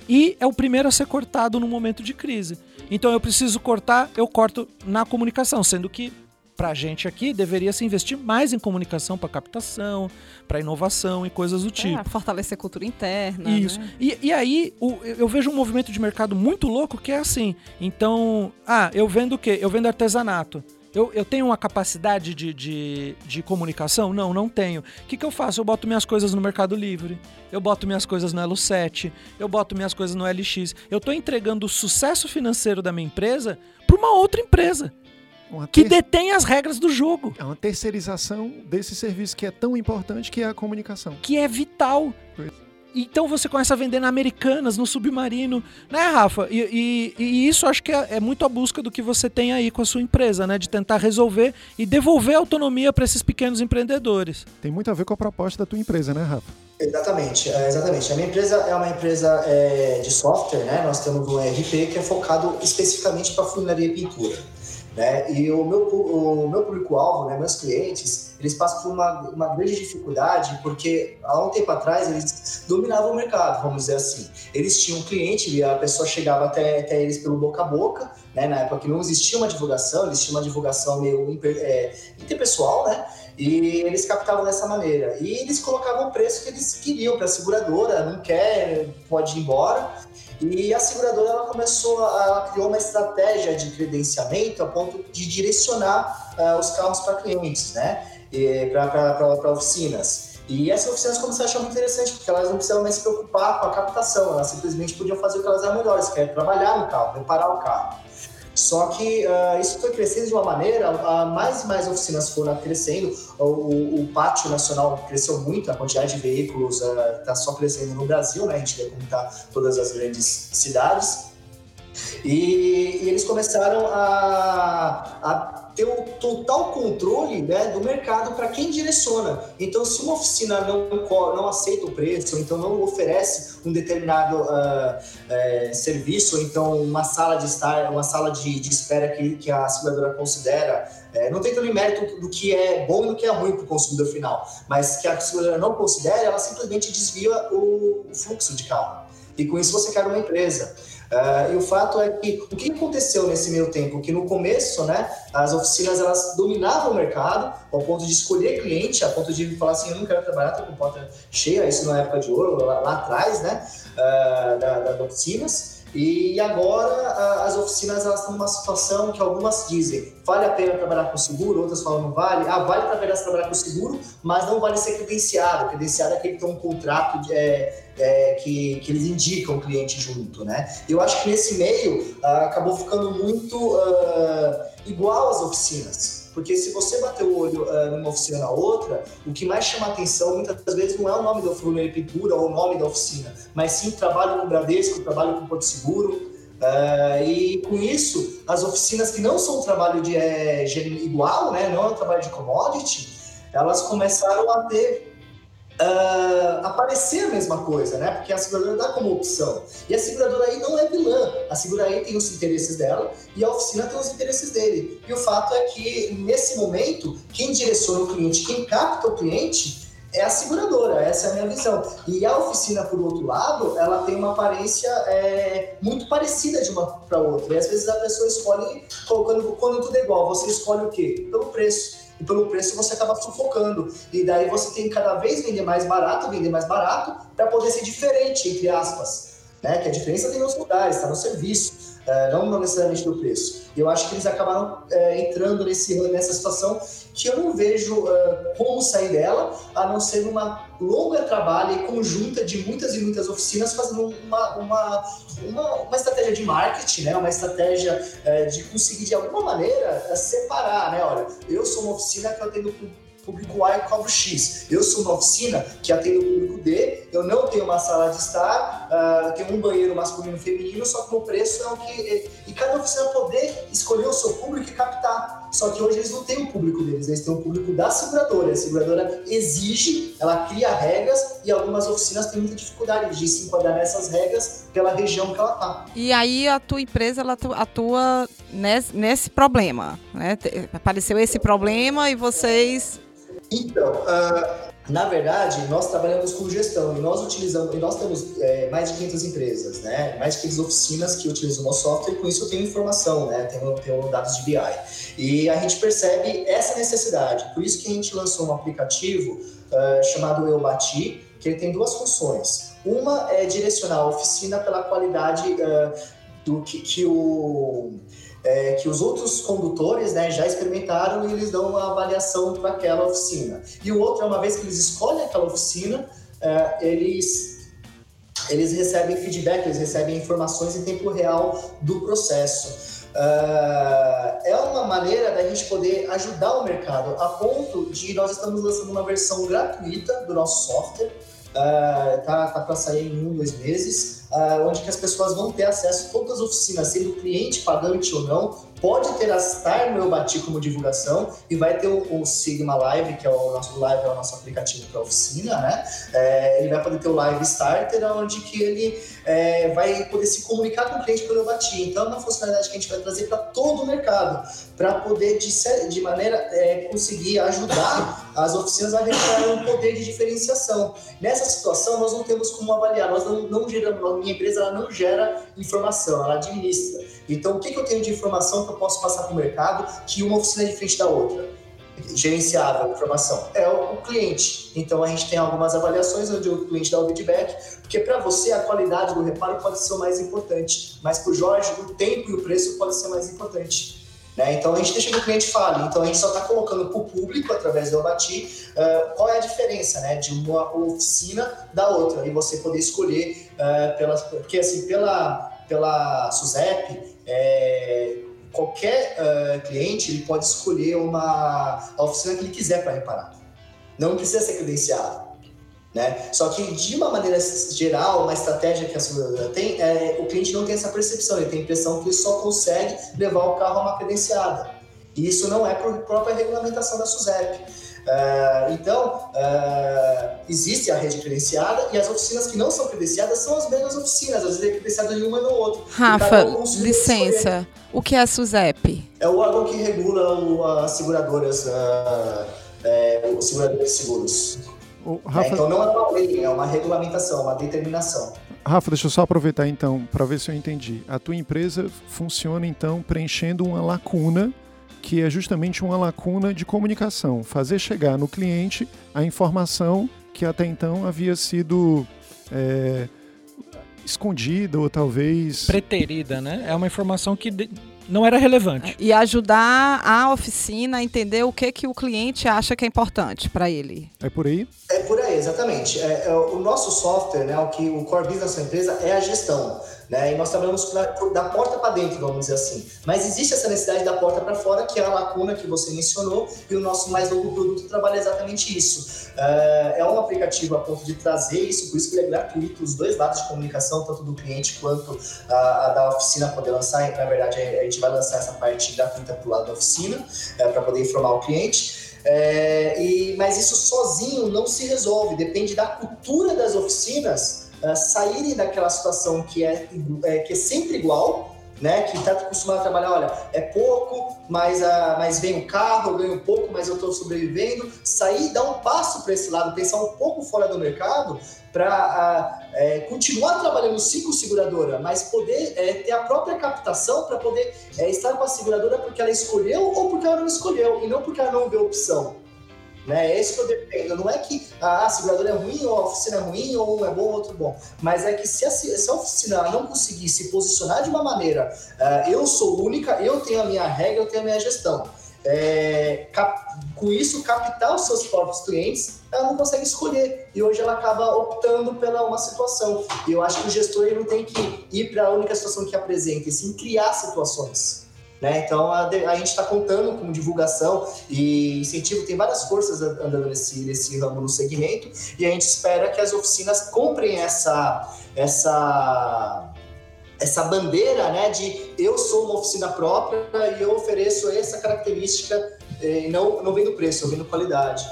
e é o primeiro a ser cortado no momento de crise. Então eu preciso cortar, eu corto na comunicação, sendo que para a gente aqui, deveria se investir mais em comunicação para captação, para inovação e coisas do tipo. É, fortalecer a cultura interna. Isso. Né? E, e aí, o, eu vejo um movimento de mercado muito louco que é assim. Então, ah, eu vendo o quê? Eu vendo artesanato. Eu, eu tenho uma capacidade de, de, de comunicação? Não, não tenho. O que, que eu faço? Eu boto minhas coisas no Mercado Livre, eu boto minhas coisas no Elo7, eu boto minhas coisas no LX. Eu estou entregando o sucesso financeiro da minha empresa para uma outra empresa que detém as regras do jogo. É uma terceirização desse serviço que é tão importante que é a comunicação. Que é vital. Então você começa a vender na Americanas, no Submarino, né, Rafa? E, e, e isso acho que é, é, muito a busca do que você tem aí com a sua empresa, né? De tentar resolver e devolver autonomia para esses pequenos empreendedores. Tem muito a ver com a proposta da tua empresa, né, Rafa? Exatamente, é, exatamente. A minha empresa é uma empresa é, de software, né? Nós temos um ERP que é focado especificamente para funilaria e pintura. Né? E o meu, o meu público-alvo, né, meus clientes, eles passam por uma, uma grande dificuldade porque há um tempo atrás eles dominavam o mercado, vamos dizer assim. Eles tinham um cliente e a pessoa chegava até, até eles pelo boca a boca, né? na época que não existia uma divulgação, eles tinham uma divulgação meio é, interpessoal, né? E eles captavam dessa maneira. E eles colocavam o preço que eles queriam para a seguradora, não quer, pode ir embora. E a seguradora ela começou, ela criou uma estratégia de credenciamento a ponto de direcionar uh, os carros para clientes, né? Para oficinas. E essas oficinas começaram a achar muito interessante, porque elas não precisavam mais se preocupar com a captação, elas simplesmente podiam fazer o que elas eram melhores, que é trabalhar no carro, reparar o carro. Só que uh, isso foi crescendo de uma maneira, uh, mais e mais oficinas foram crescendo, o, o, o, pátio nacional cresceu muito, a quantidade de veículos está uh, só crescendo no Brasil, né? a gente vê como está todas as grandes cidades. E, e eles começaram a, a ter o total controle né, do mercado para quem direciona. Então, se uma oficina não, não aceita o preço, ou então não oferece um determinado uh, é, serviço, ou então uma sala de estar, uma sala de, de espera que, que a seguradora considera, é, não tem em mérito do que é bom e do que é ruim para o consumidor final, mas que a seguradora não considera, ela simplesmente desvia o, o fluxo de carro. E com isso você quer uma empresa. Uh, e o fato é que o que aconteceu nesse meio tempo? Que no começo, né, as oficinas elas dominavam o mercado ao ponto de escolher cliente, a ponto de falar assim, eu não quero trabalhar, com porta cheia, isso na época de ouro, lá, lá atrás, né, uh, da, das oficinas. E agora as oficinas elas estão numa situação que algumas dizem vale a pena trabalhar com seguro, outras falam não vale. Ah, vale trabalhar, trabalhar com seguro, mas não vale ser credenciado. Credenciado é aquele que tem um contrato de, é, é, que, que eles indicam o cliente junto, né? Eu acho que nesse meio ah, acabou ficando muito uh, igual às oficinas. Porque se você bater o olho uh, numa oficina na outra, o que mais chama atenção muitas vezes não é o nome da pintura ou o nome da oficina, mas sim trabalho com Bradesco, trabalho com Porto Seguro. Uh, e com isso, as oficinas que não são um trabalho de é, igual, né, não é um trabalho de commodity, elas começaram a ter uh, aparecer a mesma coisa, né? Porque a seguradora dá como opção. E a seguradora aí não é vilã. A seguradora aí tem os interesses dela e a oficina tem os interesses dele. E o fato é que, nesse momento, quem direciona o cliente, quem capta o cliente, é a seguradora, essa é a minha visão. E a oficina, por outro lado, ela tem uma aparência é, muito parecida de uma para outra. E às vezes a pessoa escolhe, quando, quando tudo é igual, você escolhe o quê? Pelo preço e pelo preço você acaba sufocando. E daí você tem que cada vez vender mais barato, vender mais barato, para poder ser diferente, entre aspas. Né? Que a diferença tem nos lugares, está no serviço uh, não necessariamente do preço. Eu acho que eles acabaram uh, entrando nesse, nessa situação que eu não vejo uh, como sair dela, a não ser uma longa trabalho e conjunta de muitas e muitas oficinas fazendo uma, uma, uma, uma estratégia de marketing, né? uma estratégia de conseguir de alguma maneira separar, né? Olha, eu sou uma oficina que eu tenho público A e cobro X. Eu sou uma oficina que atende o público D, eu não tenho uma sala de estar, uh, tenho um banheiro masculino e feminino, só que o preço é o que. E, e cada oficina poder escolher o seu público e captar. Só que hoje eles não têm o público deles, eles têm o público da seguradora. A seguradora exige, ela cria regras e algumas oficinas têm muita dificuldade de se enquadrar nessas regras pela região que ela está. E aí a tua empresa ela atua nesse, nesse problema, né? Apareceu esse problema e vocês então, uh, na verdade, nós trabalhamos com gestão e nós utilizamos, e nós temos é, mais de 500 empresas, né? Mais de 500 oficinas que utilizam o nosso software e com isso eu tenho informação, né? Tenho, tenho dados de BI. E a gente percebe essa necessidade. Por isso que a gente lançou um aplicativo uh, chamado Eu Bati, que ele tem duas funções. Uma é direcionar a oficina pela qualidade uh, do que, que o é, que os outros condutores né, já experimentaram e eles dão uma avaliação para aquela oficina. E o outro é uma vez que eles escolhem aquela oficina, é, eles, eles recebem feedback, eles recebem informações em tempo real do processo. Uh, é uma maneira da gente poder ajudar o mercado a ponto de nós estamos lançando uma versão gratuita do nosso software uh, tá, tá para sair em um, dois meses, onde que as pessoas vão ter acesso a todas as oficinas, sendo cliente, pagante ou não, pode ter a Star no Bati como divulgação e vai ter o, o, Sigma Live, que é o nosso Live, é o nosso aplicativo para oficina, né? É, ele vai poder ter o Live Starter, onde que ele é, vai poder se comunicar com o cliente pelo Bati. Então, é uma funcionalidade que a gente vai trazer para todo o mercado, para poder, de, de maneira, é, conseguir ajudar as oficinas a recuperar um poder de diferenciação. Nessa situação, nós não temos como avaliar, nós não, não geramos, a minha empresa ela não gera informação, ela administra. Então, o que, que eu tenho de informação que eu posso passar para o mercado que uma oficina é diferente da outra? gerenciável a informação? É o, cliente. Então a gente tem algumas avaliações onde o cliente dá o feedback, porque para você a qualidade do reparo pode ser o mais importante, mas para o Jorge o tempo e o preço pode ser mais importante. Né? Então a gente deixa que o cliente fale. Então a gente só está colocando para o público, através do Abati, uh, qual é a diferença né, de uma oficina da outra. E você poder escolher, uh, porque assim, pela, pela SUSEP, é, qualquer uh, cliente ele pode escolher uma, oficina que ele quiser para reparar. Não precisa ser credenciado. Né? Só que, de uma maneira geral, uma estratégia que a seguradora tem, é, o cliente não tem essa percepção, ele tem a impressão que ele só consegue levar o carro a uma credenciada. E isso não é por própria regulamentação da SUSEP. Uh, então, uh, existe a rede credenciada e as oficinas que não são credenciadas são as mesmas oficinas, às vezes é credenciada em uma e no outro. Rafa, licença, o que é a SUSEP? É o órgão que regula o, as seguradoras, uh, é, os seguradores de seguros. Rafa... É, então não é uma lei, é uma regulamentação, uma determinação. Rafa, deixa eu só aproveitar então para ver se eu entendi. A tua empresa funciona então preenchendo uma lacuna que é justamente uma lacuna de comunicação, fazer chegar no cliente a informação que até então havia sido é, escondida ou talvez preterida, né? É uma informação que não era relevante. E ajudar a oficina a entender o que, que o cliente acha que é importante para ele. É por aí? É por aí, exatamente. É, é, o nosso software, né, o que o core business da empresa é a gestão. Né? E nós trabalhamos da porta para dentro, vamos dizer assim. Mas existe essa necessidade da porta para fora, que é a lacuna que você mencionou, e o nosso mais novo produto trabalha exatamente isso. É, é um aplicativo a ponto de trazer isso, por isso que ele é gratuito, os dois lados de comunicação, tanto do cliente quanto a, a da oficina poder lançar. Na verdade, a gente vai lançar essa parte gratuita para o lado da oficina, é, para poder informar o cliente. É, e, mas isso sozinho não se resolve, depende da cultura das oficinas uh, saírem daquela situação que é, é, que é sempre igual, né? Que está acostumado a trabalhar, olha, é pouco, mas, uh, mas vem o carro, eu ganho pouco, mas eu estou sobrevivendo. Sair, dar um passo para esse lado, pensar um pouco fora do mercado para uh, é, continuar trabalhando sim com seguradora, mas poder é, ter a própria captação para poder é, estar com a seguradora porque ela escolheu ou porque ela não escolheu, e não porque ela não vê opção. Né? É isso que eu dependo. Não é que ah, a seguradora é ruim, ou a oficina é ruim, ou um é bom, outro bom. Mas é que se a, se a oficina não conseguir se posicionar de uma maneira, uh, eu sou única, eu tenho a minha regra, eu tenho a minha gestão. É, cap, com isso, captar os seus próprios clientes, ela não consegue escolher. E hoje ela acaba optando pela uma situação. E eu acho que o gestor ele não tem que ir para a única situação que apresenta, e sim criar situações. Né? Então a, a gente está contando com divulgação e incentivo, tem várias forças andando nesse, nesse ramo no segmento e a gente espera que as oficinas comprem essa, essa, essa bandeira né, de eu sou uma oficina própria e eu ofereço essa característica eh, e não, não vendo preço, eu vendo qualidade.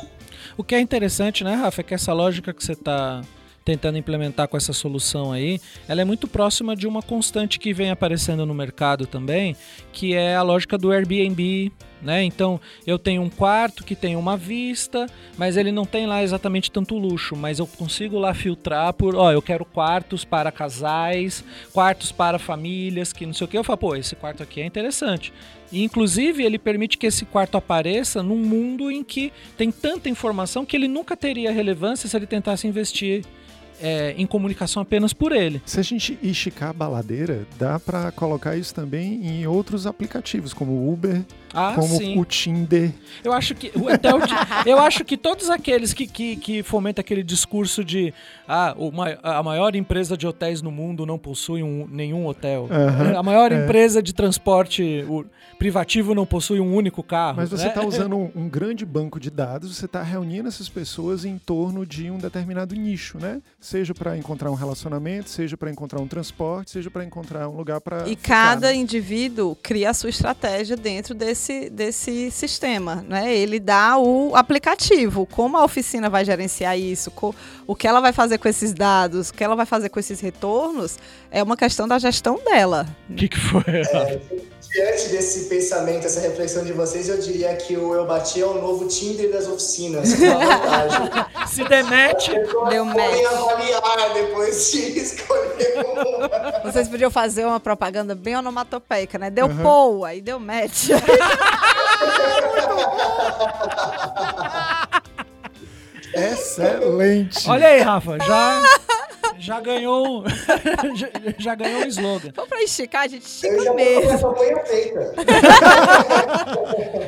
O que é interessante, né, Rafa, é que essa lógica que você está tentando implementar com essa solução aí, ela é muito próxima de uma constante que vem aparecendo no mercado também, que é a lógica do Airbnb, né? Então, eu tenho um quarto que tem uma vista, mas ele não tem lá exatamente tanto luxo, mas eu consigo lá filtrar por, ó, eu quero quartos para casais, quartos para famílias, que não sei o que. Eu falo, pô, esse quarto aqui é interessante. Inclusive, ele permite que esse quarto apareça num mundo em que tem tanta informação que ele nunca teria relevância se ele tentasse investir é, em comunicação apenas por ele. Se a gente esticar a baladeira, dá para colocar isso também em outros aplicativos, como Uber, Ah, como sim. o Tinder. Eu acho que o- até o eu acho que todos aqueles que, que, que fomentam aquele discurso de ah, o mai- a maior empresa de hotéis no mundo não possui um- nenhum hotel. A maior é. empresa de transporte o- privativo não possui um único carro. Mas você né? está usando um, um grande banco de dados, você está reunindo essas pessoas em torno de um determinado nicho, né? Seja para encontrar um relacionamento, seja para encontrar um transporte, seja para encontrar um lugar para. E cada indivíduo cria a sua estratégia dentro desse, desse sistema. Né? Ele dá o aplicativo, como a oficina vai gerenciar isso, o que ela vai fazer com esses dados, o que ela vai fazer com esses retornos, é uma questão da gestão dela. O que, que foi? Diante desse pensamento, essa reflexão de vocês, eu diria que o Eu Bati é o novo Tinder das oficinas. Com. Se demete. Pessoas Deu match. avaliar depois de escolher uma. Vocês podiam fazer uma propaganda bem onomatopeica, né? Deu pou, aí deu match. Excelente! Olha aí, Rafa, já já ganhou um, já, já ganhou um slogan. Vamos pra esticar, a gente Eu estica já a mesmo. campanha feita.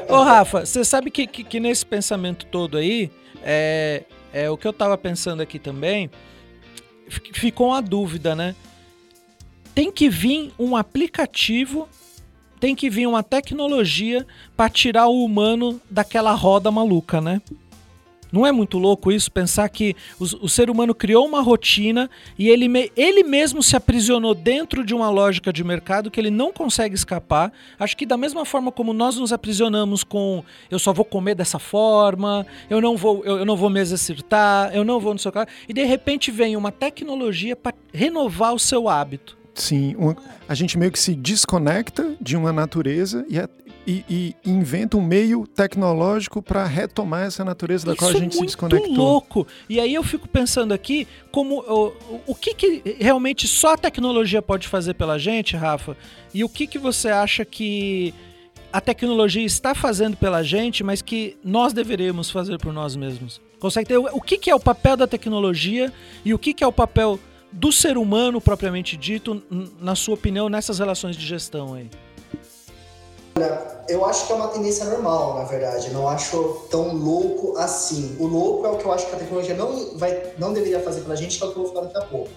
Ô, Rafa, você sabe que, que, que nesse pensamento todo aí, é, é o que eu tava pensando aqui também, fi- ficou uma dúvida, né? Tem que vir um aplicativo, tem que vir uma tecnologia para tirar o humano daquela roda maluca, né? Não é muito louco isso? Pensar que os- o, ser humano criou uma rotina e ele, me- ele mesmo se aprisionou dentro de uma lógica de mercado que ele não consegue escapar. Acho que da mesma forma como nós nos aprisionamos com eu só vou comer dessa forma, eu não vou, eu, eu não vou me exercitar, eu não vou no seu carro. E de repente vem uma tecnologia para renovar o seu hábito. Sim, um- a gente meio que se desconecta de uma natureza e, a- e- e inventa um meio tecnológico para retomar essa natureza da qual a Isso é gente se muito desconectou. louco. E aí eu fico pensando aqui como o, o- o que, que realmente só a tecnologia pode fazer pela gente, Rafa? E o que, que você acha que a tecnologia está fazendo pela gente, mas que nós deveríamos fazer por nós mesmos? Consegue ter o que, que é o papel da tecnologia e o que, que é o papel do ser humano propriamente dito, na sua opinião, nessas relações de gestão aí? Eu acho que é uma tendência normal, na verdade. Não acho tão louco assim. O louco é o que eu acho que a tecnologia não, vai, não deveria fazer pela gente, que é o que eu vou falar daqui a pouco.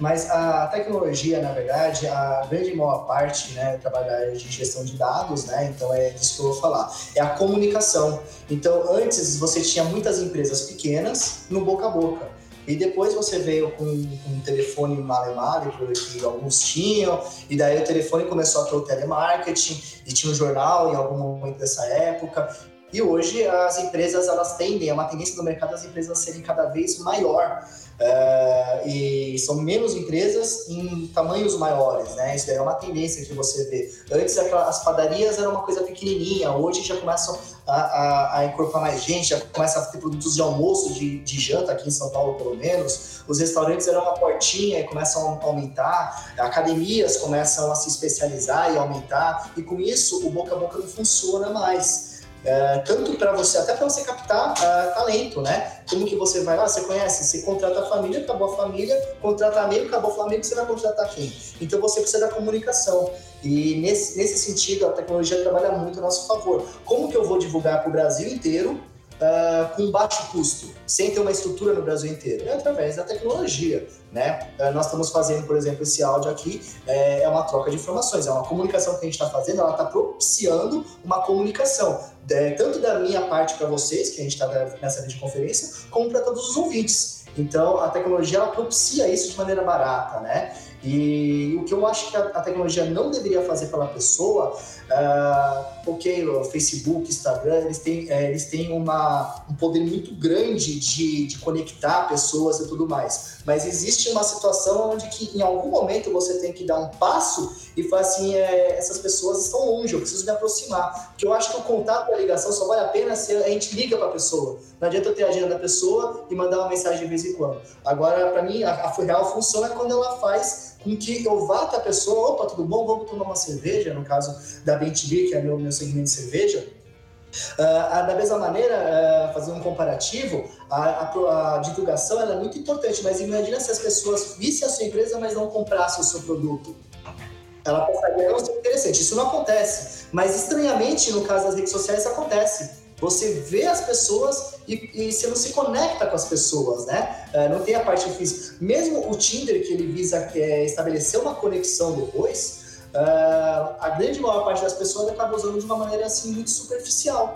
Mas a tecnologia, na verdade, a grande maior parte, né, eu área de gestão de dados, né, então é disso que eu vou falar. É a comunicação. Então, antes você tinha muitas empresas pequenas no boca a boca. E depois você veio com, com um telefone malemável, que alguns tinham, e daí o telefone começou a ter o telemarketing, e tinha um jornal em algum momento dessa época. E hoje as empresas elas tendem, é uma tendência do mercado as empresas serem cada vez maior. É, e são menos empresas em tamanhos maiores, né? Isso é uma tendência que você vê. Antes as padarias eram uma coisa pequenininha, hoje já começam a, a, a incorporar mais gente, já começa a ter produtos de almoço, de, de janta aqui em São Paulo pelo menos. Os restaurantes eram uma portinha e começam a aumentar, academias começam a se especializar e aumentar, e com isso o boca a boca não funciona mais. É, tanto para você, até para você captar ah, talento, né? Como que você vai lá, você conhece, você contrata a família, acabou a família, contrata amigo, acabou o amigo, você vai contratar quem? Então você precisa da comunicação. E nesse, nesse sentido, a tecnologia trabalha muito a nosso favor. Como que eu vou divulgar para o Brasil inteiro ah, com baixo custo, sem ter uma estrutura no Brasil inteiro? É através da tecnologia, né? Ah, nós estamos fazendo, por exemplo, esse áudio aqui, é, é uma troca de informações, é uma comunicação que a gente está fazendo, ela está propiciando uma comunicação, é, tanto da minha parte para vocês, que a gente está nessa videoconferência, como para todos os ouvintes. Então, a tecnologia ela propicia isso de maneira barata, né? E o que eu acho que a, a tecnologia não deveria fazer pela pessoa, ah, ok, Facebook, Instagram, eles têm, eh, eles têm uma, um poder muito grande de, de conectar pessoas e tudo mais. Mas existe uma situação onde que em algum momento você tem que dar um passo e falar assim, eh, essas pessoas estão longe, eu preciso me aproximar. Porque eu acho que o contato e a ligação só vale a pena se a gente liga para a pessoa. Não adianta eu ter a agenda da pessoa e mandar uma mensagem de vez em quando. Agora, para mim, a, a real função é quando ela faz com que eu vá até a pessoa, opa, tudo bom? Vamos tomar uma cerveja, no caso da BenTV, que é meu, meu segmento de cerveja. Ah, da mesma maneira, ah, fazendo um comparativo, a, a- a divulgação é muito importante, mas imagina se as pessoas vissem a sua empresa, mas não comprassem o seu produto. ela passaria a não ser interessante. Isso não acontece. Mas estranhamente, no caso das redes sociais, isso acontece. Você vê as pessoas e, e você não se conecta com as pessoas, né? Uh, não tem a parte física. Mesmo o Tinder, que ele visa é, estabelecer uma conexão depois, uh, a grande maior parte das pessoas acaba usando de uma maneira assim muito superficial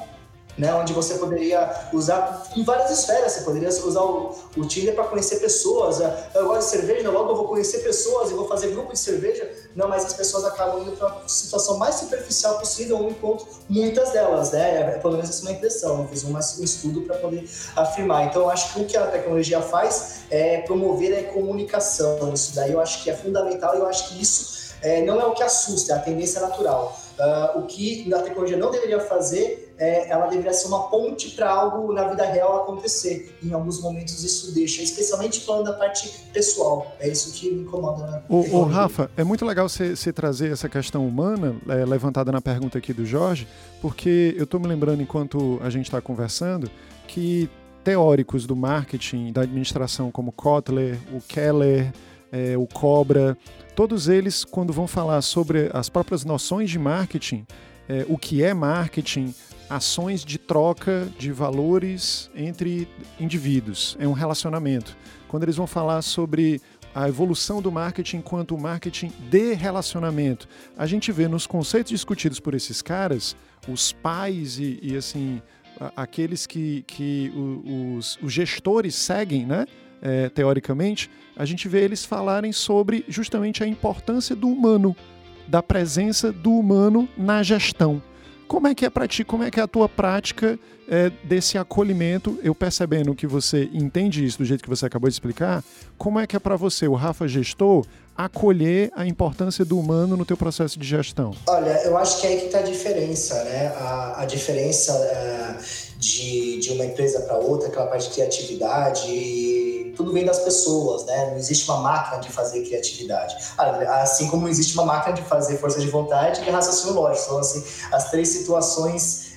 né, onde você poderia usar em várias esferas. Você poderia usar o, o Tinder para conhecer pessoas. Ah, eu gosto de cerveja, logo eu vou conhecer pessoas e vou fazer grupo de cerveja. Não, mas as pessoas acabam indo para a situação mais superficial possível. Eu encontro muitas delas, né? É, pelo menos essa é uma impressão. Eu fiz um, um estudo para poder afirmar. Então, eu acho que o que a tecnologia faz é promover a comunicação. Isso daí eu acho que é fundamental e eu acho que isso é, não é o que assusta, é a tendência natural. Uh, o que a tecnologia não deveria fazer, é, ela deveria ser uma ponte para algo na vida real acontecer. Em alguns momentos isso deixa, especialmente falando da parte pessoal. É isso que me incomoda. Né? O, o Rafa, é muito legal você, trazer essa questão humana, é, levantada na pergunta aqui do Jorge, porque eu estou me lembrando, enquanto a gente está conversando, que teóricos do marketing, da administração, como Kotler, o Keller, é, o Cobra, todos eles, quando vão falar sobre as próprias noções de marketing, é, o que é marketing, ações de troca de valores entre indivíduos, é um relacionamento. Quando eles vão falar sobre a evolução do marketing enquanto marketing de relacionamento, a gente vê nos conceitos discutidos por esses caras, os pais e, e assim, aqueles que, que os, os gestores seguem, né? é, teoricamente, a gente vê eles falarem sobre justamente a importância do humano, da presença do humano na gestão. Como é que é para ti, como é que é a tua prática é, desse acolhimento? Eu percebendo que você entende isso do jeito que você acabou de explicar, como é que é para você, o Rafa gestor, acolher a importância do humano no teu processo de gestão? Olha, eu acho que é aí que está a diferença, né? A, a diferença é, de, de uma empresa para outra, aquela parte de criatividade, tudo vem das pessoas, né? Não existe uma máquina de fazer criatividade. Assim como não existe uma máquina de fazer força de vontade e raciocínio lógico. São assim, as três situações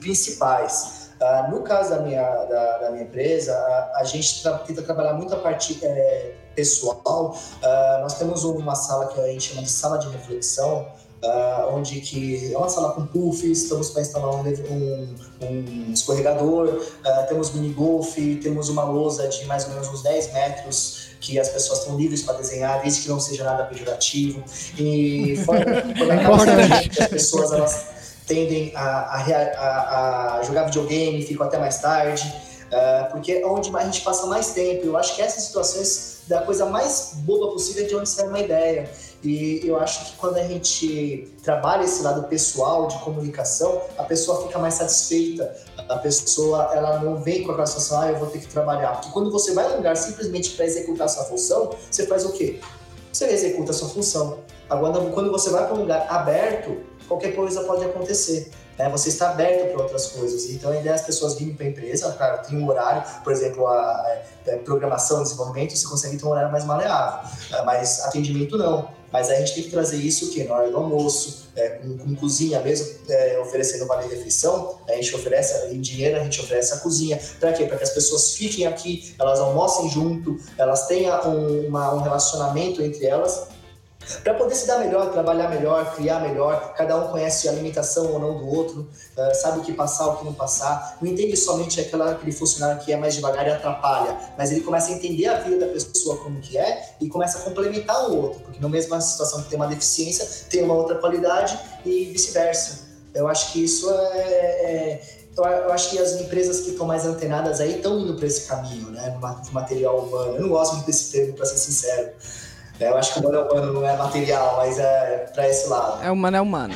principais. Uh, no caso da minha, da, da minha empresa, a, a gente tra tenta trabalhar muito a parte é, pessoal. Uh, nós temos uma sala que a gente chama de sala de reflexão, uh, onde que é uma sala com puffs, estamos para instalar um, um, um escorregador, uh, temos mini golf, temos uma lousa de mais ou menos uns 10 metros que as pessoas estão livres para desenhar, desde que não seja nada pejorativo. E fora, quando as pessoas elas tendem a, a, a, jogar videogame, ficam até mais tarde, uh, porque é onde a gente passa mais tempo. Eu acho que essas situações da coisa mais boba possível é de onde sai uma ideia. E eu acho que quando a gente trabalha esse lado pessoal de comunicação, a pessoa fica mais satisfeita. A pessoa ela não vem com aquela situação, ah, eu vou ter que trabalhar. Porque quando você vai num lugar simplesmente para executar a sua função, você faz o quê? Você executa a sua função. Agora, quando você vai para um lugar aberto, qualquer coisa pode acontecer. Né? Você está aberto para outras coisas. Então, a ideia é as pessoas virem para a empresa, cara, tem um horário, por exemplo, a, a, a programação, desenvolvimento, você consegue ter um horário mais maleável, é, mas atendimento não. Mas a gente tem que trazer isso que na hora do almoço, é, com, com, cozinha mesmo, é, oferecendo vale refeição, a gente oferece em dinheiro, a gente oferece a cozinha. Para quê? Para que as pessoas fiquem aqui, elas almocem junto, elas tenham um, uma, um relacionamento entre elas para poder se dar melhor, trabalhar melhor, criar melhor, cada um conhece a limitação ou não do outro, uh, sabe o que passar, o que não passar, não entende somente aquela, aquele funcionário que é mais devagar e atrapalha, mas ele começa a entender a vida da pessoa como que é e começa a complementar o outro, porque na mesma situação que tem uma deficiência, tem uma outra qualidade e vice-versa. Eu acho que isso é, é eu acho que as empresas que estão mais antenadas aí estão indo para esse caminho, né, material humano. Eu não gosto muito desse termo, para ser sincero. É, eu acho que humano é humano, não é material, mas é para esse lado. É humano é humano.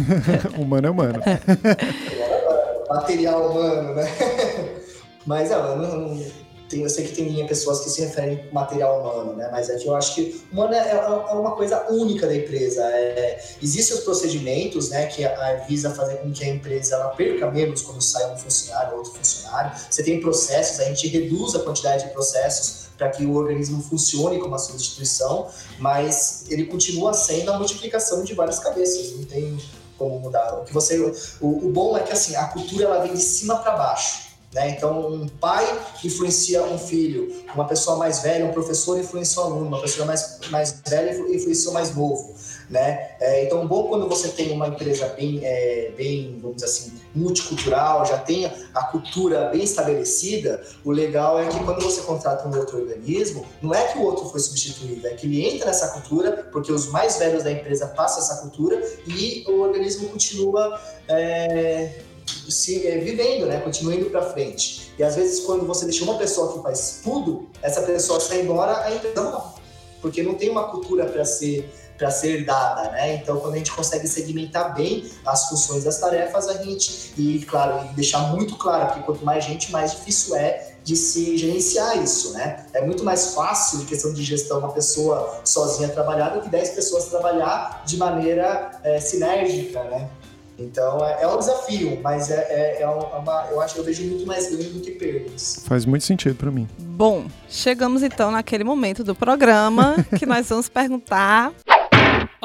humano é humano. material humano, né? Mas é, eu, não, tem, eu sei que tem pessoas que se referem ao material humano, né? Mas é que eu acho que humano é, é, é uma coisa única da empresa. É, existem os procedimentos, né? Que a, visa fazer com que a empresa ela perca menos quando sai um funcionário ou outro funcionário. Você tem processos, a gente reduz a quantidade de processos para que o organismo funcione como a substituição, mas ele continua sendo a multiplicação de várias cabeças, não tem como mudar. O que você, o, o bom é que assim a cultura ela vem de cima para baixo. Né? Então, um pai influencia um filho, uma pessoa mais velha, um professor influencia um aluno, uma pessoa mais, mais velha influencia o mais novo. Né? É, então, bom quando você tem uma empresa bem, é, bem, vamos dizer assim, multicultural, já tem a cultura bem estabelecida, o legal é que quando você contrata um outro organismo, não é que o outro foi substituído, é que ele entra nessa cultura, porque os mais velhos da empresa passam essa cultura e o organismo continua é, se é, vivendo, né? Continua indo para frente. E às vezes, quando você deixa uma pessoa que faz tudo, essa pessoa sai embora, a empresa não. Porque não tem uma cultura para ser para ser dada, né? Então, quando a gente consegue segmentar bem as funções das tarefas, a gente e claro, deixar muito claro que quanto mais gente, mais difícil é de se gerenciar isso, né? É muito mais fácil em questão de gestão uma pessoa sozinha trabalhar do que 10 pessoas trabalhar de maneira é, sinérgica, né? Então é, é, um desafio, mas é, é, é uma, eu acho que eu vejo muito mais ganho do que perdas. Faz muito sentido para mim. Bom, chegamos então naquele momento do programa que nós vamos perguntar.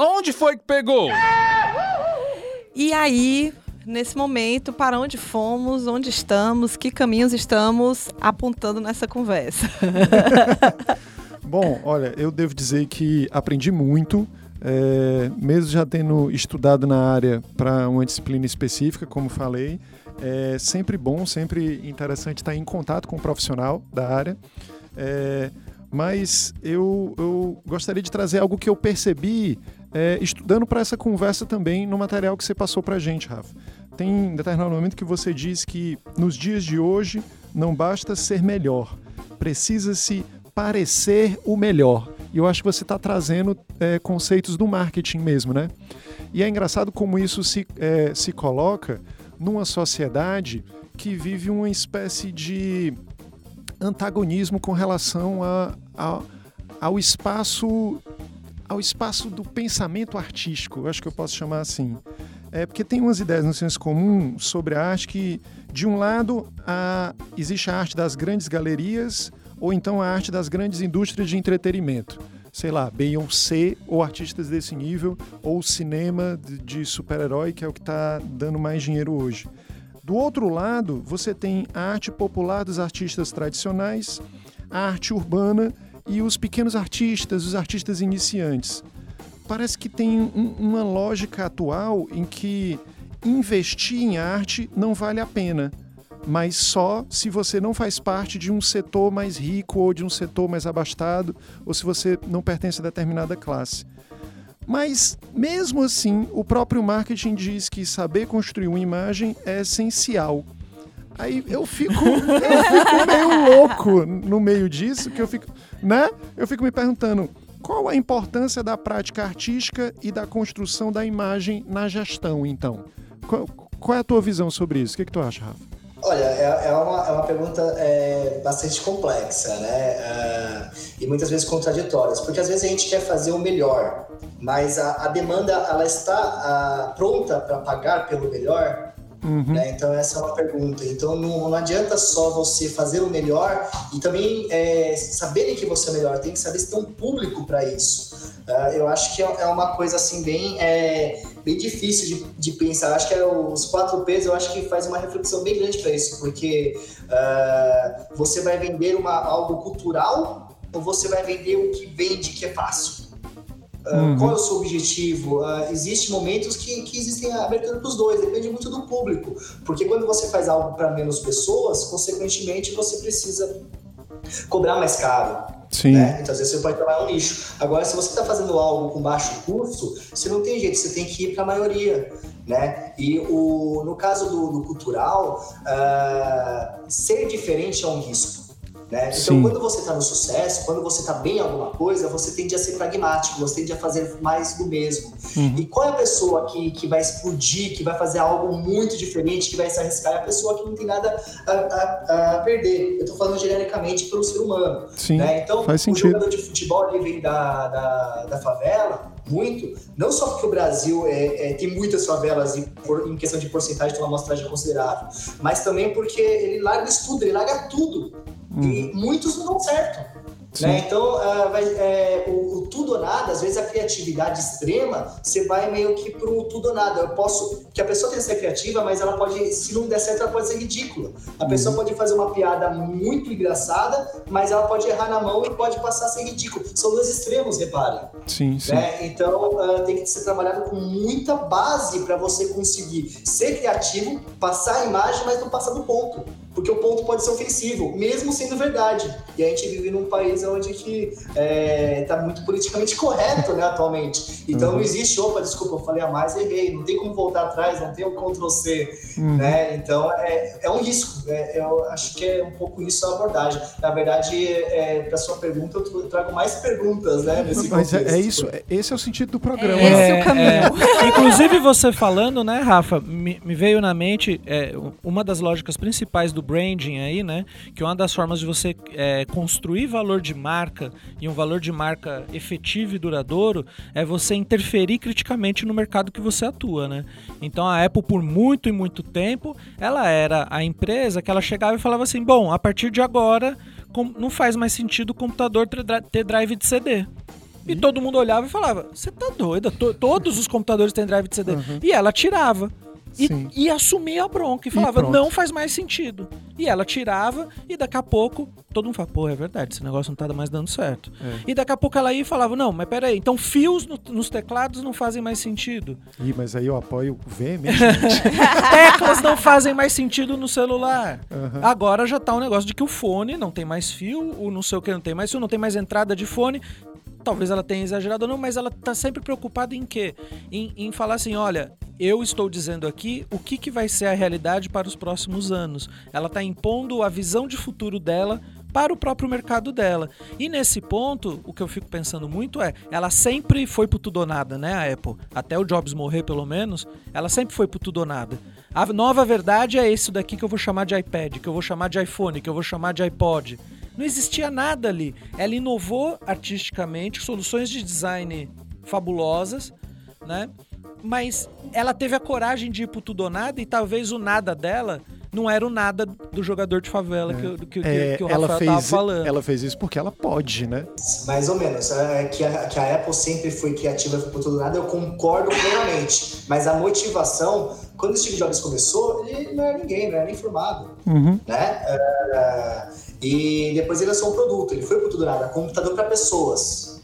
Onde foi que pegou? E aí, nesse momento, para onde fomos, onde estamos, que caminhos estamos apontando nessa conversa? Bom, olha, eu devo dizer que aprendi muito é, mesmo já tendo estudado na área para uma disciplina específica, como falei, é sempre bom, sempre interessante estar em contato com o um profissional da área. É, mas eu, eu gostaria de trazer algo que eu percebi é, estudando para essa conversa também no material que você passou para a gente, Rafa. Tem determinado momento que você diz que nos dias de hoje não basta ser melhor, precisa-se parecer o melhor. E eu acho que você está trazendo é, conceitos do marketing mesmo, né? E é engraçado como isso se, é, se coloca numa sociedade que vive uma espécie de antagonismo com relação a, a, ao espaço ao espaço do pensamento artístico, acho que eu posso chamar assim. É porque tem umas ideias no senso comum sobre a arte que, de um lado, a, existe a arte das grandes galerias ou então a arte das grandes indústrias de entretenimento. Sei lá, Beyoncé ou artistas desse nível, ou cinema de super-herói, que é o que está dando mais dinheiro hoje. Do outro lado, você tem a arte popular dos artistas tradicionais, a arte urbana e os pequenos artistas, os artistas iniciantes. Parece que tem um, uma lógica atual em que investir em arte não vale a pena mas só se você não faz parte de um setor mais rico ou de um setor mais abastado, ou se você não pertence a determinada classe. Mas, mesmo assim, o próprio marketing diz que saber construir uma imagem é essencial. Aí eu fico, eu fico meio louco no meio disso, que eu fico, né? Eu fico me perguntando qual a importância da prática artística e da construção da imagem na gestão, então. Qual, qual é a tua visão sobre isso? O que, que tu acha, Rafa? Olha, é, é, uma, é uma pergunta é, bastante complexa, né? Uh, e muitas vezes contraditórias, porque às vezes a gente quer fazer o melhor, mas a, a demanda ela está uh, pronta para pagar pelo melhor. Uhum. Né? Então essa é uma pergunta. Então não, não, adianta só você fazer o melhor e também é, saberem que você é melhor. Tem que saber se tem um público para isso. Uh, eu acho que é, é uma coisa assim bem é, bem difícil de, de pensar. Acho que é os quatro P's, eu acho que faz uma reflexão bem grande para isso, porque uh, você vai vender uma, algo cultural ou você vai vender o que vende, que é fácil? Uhum. Qual é o seu objetivo? Uh, Existem momentos que, que existem a abertura para os dois, depende muito do público. Porque quando você faz algo para menos pessoas, consequentemente você precisa cobrar mais caro. Sim. Né? Então, às vezes você pode trabalhar um nicho. Agora, se você está fazendo algo com baixo custo, você não tem jeito, você tem que ir para a maioria. Né? E o, no caso do, do cultural, uh, ser diferente é um risco. Né? Então, quando você está no sucesso, quando você está bem em alguma coisa, você tende a ser pragmático, você tende a fazer mais do mesmo. Uhum. E qual é a pessoa que, que vai explodir, que vai fazer algo muito diferente, que vai se arriscar? É a pessoa que não tem nada a, a, a perder. Eu estou falando genericamente pelo ser humano. Sim, né? Então, faz o jogador de futebol ele vem da, da, da favela, muito, não só porque o Brasil é, é, tem muitas favelas em, por, em questão de porcentagem, tem uma amostragem considerável, mas também porque ele larga estudo, ele larga tudo. Hum. E muitos não dão certo. Né? Então, uh, vai, é, o, o, tudo ou nada, às vezes a criatividade extrema, você vai meio que pro tudo ou nada. Eu posso. Que a pessoa tem que ser criativa, mas ela pode, se não der certo, ela pode ser ridícula. A uhum. pessoa pode fazer uma piada muito engraçada, mas ela pode errar na mão e pode passar a ser ridículo. São dois extremos, reparem. Sim, sim. Né? Então, uh, tem que ser trabalhado com muita base para você conseguir ser criativo, passar a imagem, mas não passar do ponto porque o ponto pode ser ofensivo, mesmo sendo verdade. E a gente vive num país onde que é, tá muito politicamente correto, né, atualmente. Então uhum. não existe, opa, desculpa, eu falei a mais, errei, não tem como voltar atrás, não tem o Ctrl C, uhum. né? Então é, é um risco. É, eu acho que é um pouco isso a abordagem. Na verdade, é, para sua pergunta, eu trago mais perguntas, né, nesse Mas é, é, isso, é, esse é o sentido do programa. esse é o caminho. Inclusive você falando, né, Rafa, me, me veio na mente uma das lógicas principais do branding aí, né? Que uma das formas de você é, construir valor de marca e um valor de marca efetivo e duradouro é você interferir criticamente no mercado que você atua, né? Então a Apple por muito e muito tempo ela era a empresa que ela chegava e falava assim, bom, a partir de agora não faz mais sentido o computador ter drive de CD. E todo mundo olhava e falava: Você tá doida? todos os computadores têm drive de CD. Uhum. E ela tirava. E, e, assumia a bronca e falava, e não faz mais sentido. E ela tirava, e daqui a pouco, todo mundo fala, pô, é verdade, esse negócio não tá mais dando certo. É. E daqui a pouco ela ia e falava, não, mas peraí, então fios no, nos teclados não fazem mais sentido. Ih, mas aí eu apoio veementemente. Teclas não fazem mais sentido no celular. Uhum. Agora já tá um negócio de que o fone não tem mais fio, o não sei o que não tem mais fio, não tem mais entrada de fone talvez ela tenha exagerado ou não, mas ela está sempre preocupada em quê? Em, em falar assim, olha, eu estou dizendo aqui o que, que vai ser a realidade para os próximos anos. Ela está impondo a visão de futuro dela para o próprio mercado dela. E nesse ponto, o que eu fico pensando muito é, ela sempre foi pro tudo ou nada, né, a Apple? Até o Jobs morrer, pelo menos, ela sempre foi pro tudo ou nada. A nova verdade é esse daqui que eu vou chamar de iPad, que eu vou chamar de iPhone, que eu vou chamar de iPod. Não existia nada ali. Ela inovou artisticamente, soluções de design fabulosas, né? Mas ela teve a coragem de ir pro tudo ou nada e talvez o nada dela não era o nada do jogador de favela é. que, que, é, que, o Rafael fez, tava falando. Ela fez isso porque ela pode, né? Mais ou menos. É, que, a, que a Apple sempre foi criativa por tudo nada, eu concordo plenamente. Mas a motivação, quando o Steve Jobs começou, ele não era ninguém, não era nem formado. Uhum. Né? Uh, e depois ele lançou um produto, ele foi por tudo nada, computador para pessoas.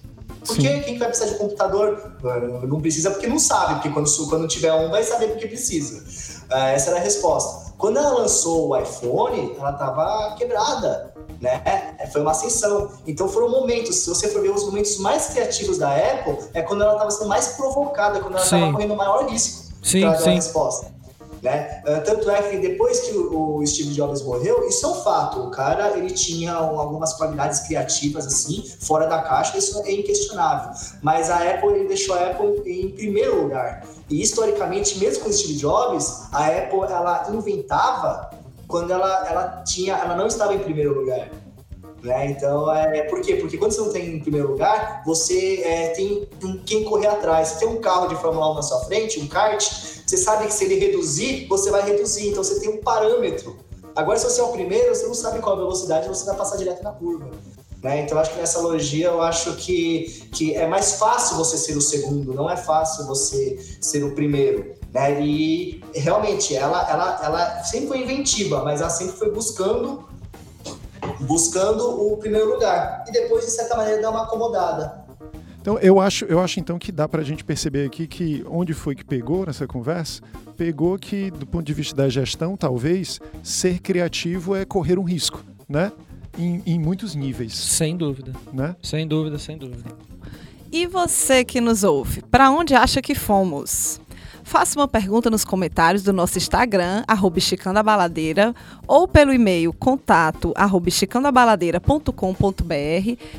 Por que quem vai precisar de computador? Não precisa porque não sabe, porque quando, quando tiver um vai saber porque precisa. Uh, essa era a resposta. Quando ela lançou o iPhone, ela estava quebrada, né? Foi uma ascensão. Então foram momentos, se você for ver os momentos mais criativos da Apple, é quando ela estava sendo mais provocada, quando ela estava correndo maior risco sim, dar a resposta. Né? Uh, tanto é que depois que o, o, Steve Jobs morreu, isso é um fato. O cara ele tinha algumas qualidades criativas assim, fora da caixa, isso é inquestionável. Mas a Apple ele deixou a Apple em primeiro lugar. E historicamente, mesmo com o Steve Jobs, a Apple ela inventava quando ela, ela tinha, ela não estava em primeiro lugar. Né? Então, é, por quê? Porque quando você não tem em primeiro lugar, você é, tem quem correr atrás. Você tem um carro de Fórmula 1 na sua frente, um kart, você sabe que se ele reduzir, você vai reduzir. Então, você tem um parâmetro. Agora, se você é o primeiro, você não sabe qual a velocidade, você vai passar direto na curva. Né? Então, acho que nessa logia, eu acho que, que é mais fácil você ser o segundo, não é fácil você ser o primeiro. Né? E realmente, ela, ela, ela sempre foi inventiva, mas ela sempre foi buscando buscando o primeiro lugar. E depois, de certa maneira, dar uma acomodada. Então, eu acho, eu acho então que dá para a gente perceber aqui que onde foi que pegou nessa conversa? Pegou que, do ponto de vista da gestão, talvez, ser criativo é correr um risco, né? Em, em muitos níveis. Sem dúvida. Né? Sem dúvida, sem dúvida. E você que nos ouve, para onde acha que fomos? Faça uma pergunta nos comentários do nosso Instagram, arroba ou pelo e-mail contato arroba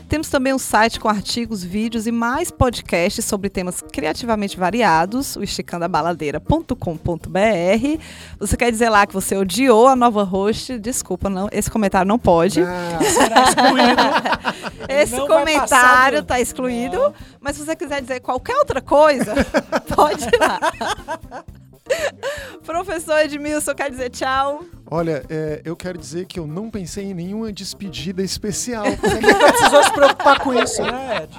Temos também um site com artigos, vídeos e mais podcasts sobre temas criativamente variados, o esticandabaladeira.com.br. Você quer dizer lá que você odiou a nova host? Desculpa, não, esse comentário não pode. Ah, será excluído. esse não comentário está excluído. Não. Mas se você quiser dizer qualquer outra coisa, pode ir lá. Professor Edmilson, quer dizer tchau? Olha, é, eu quero dizer que eu não pensei em nenhuma despedida especial. Você nem precisou se preocupar com isso, né, Ed?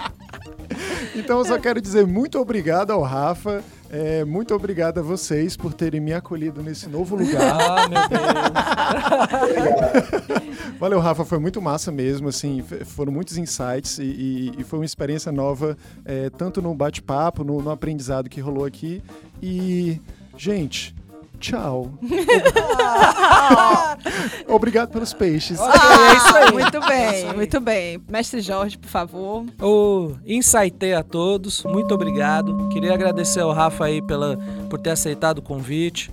Então eu só quero dizer muito obrigado ao Rafa. É, muito obrigado a vocês por terem me acolhido nesse novo lugar. Ah, meu Deus. Valeu, Rafa, foi muito massa mesmo, assim, foram muitos insights e, e- e foi uma experiência nova, é, tanto no bate-papo, no, no aprendizado que rolou aqui. E, gente, tchau. Obrigado pelos peixes. Ah, é isso aí. Muito bem, muito bem. Mestre Jorge, por favor. O Insightei a todos, muito obrigado. Queria agradecer ao Rafa aí pela, por ter aceitado o convite,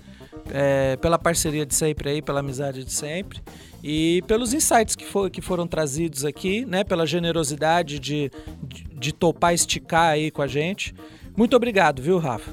é, pela parceria de sempre aí, pela amizade de sempre. E pelos insights que, for- que foram trazidos aqui, né? Pela generosidade de, de, de topar esticar aí com a gente. Muito obrigado, viu, Rafa?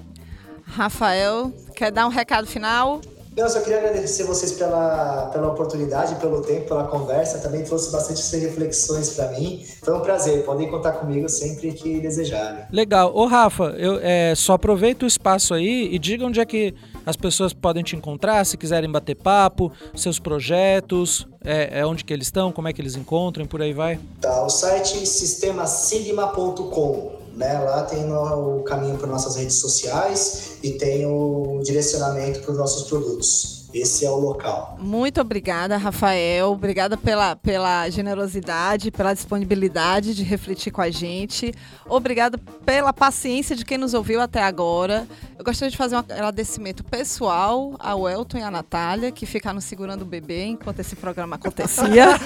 Rafael, quer dar um recado final? Não, eu só queria agradecer vocês pela, pela oportunidade, pelo tempo, pela conversa. Também trouxe bastante reflexões para mim. Foi um prazer. Podem contar comigo sempre que desejarem. Legal. Ô, Rafa, eu é, só aproveita o espaço aí e diga onde é que as pessoas podem te encontrar, se quiserem bater papo, seus projetos, é, é onde que eles estão, como é que eles encontram e por aí vai. Tá, o site sistemasigma.com, né? Lá tem o caminho para nossas redes sociais e tem o direcionamento para os nossos produtos. Esse é o local. Muito obrigada, Rafael. Obrigada pela, pela generosidade, pela disponibilidade de refletir com a gente. Obrigada pela paciência de quem nos ouviu até agora. Eu gostaria de fazer um agradecimento pessoal ao Elton e à Natália, que ficaram segurando o bebê enquanto esse programa acontecia.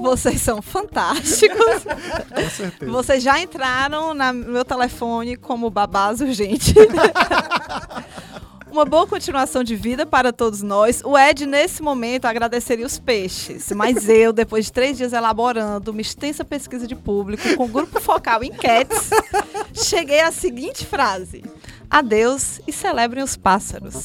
Vocês são fantásticos. Com certeza. Vocês já entraram no meu telefone como babás urgente. Uma boa continuação de vida para todos nós. O Ed, nesse momento, agradeceria os peixes, mas eu, depois de três dias elaborando uma extensa pesquisa de público com grupo focal enquetes, cheguei à seguinte frase: Adeus e celebrem os pássaros.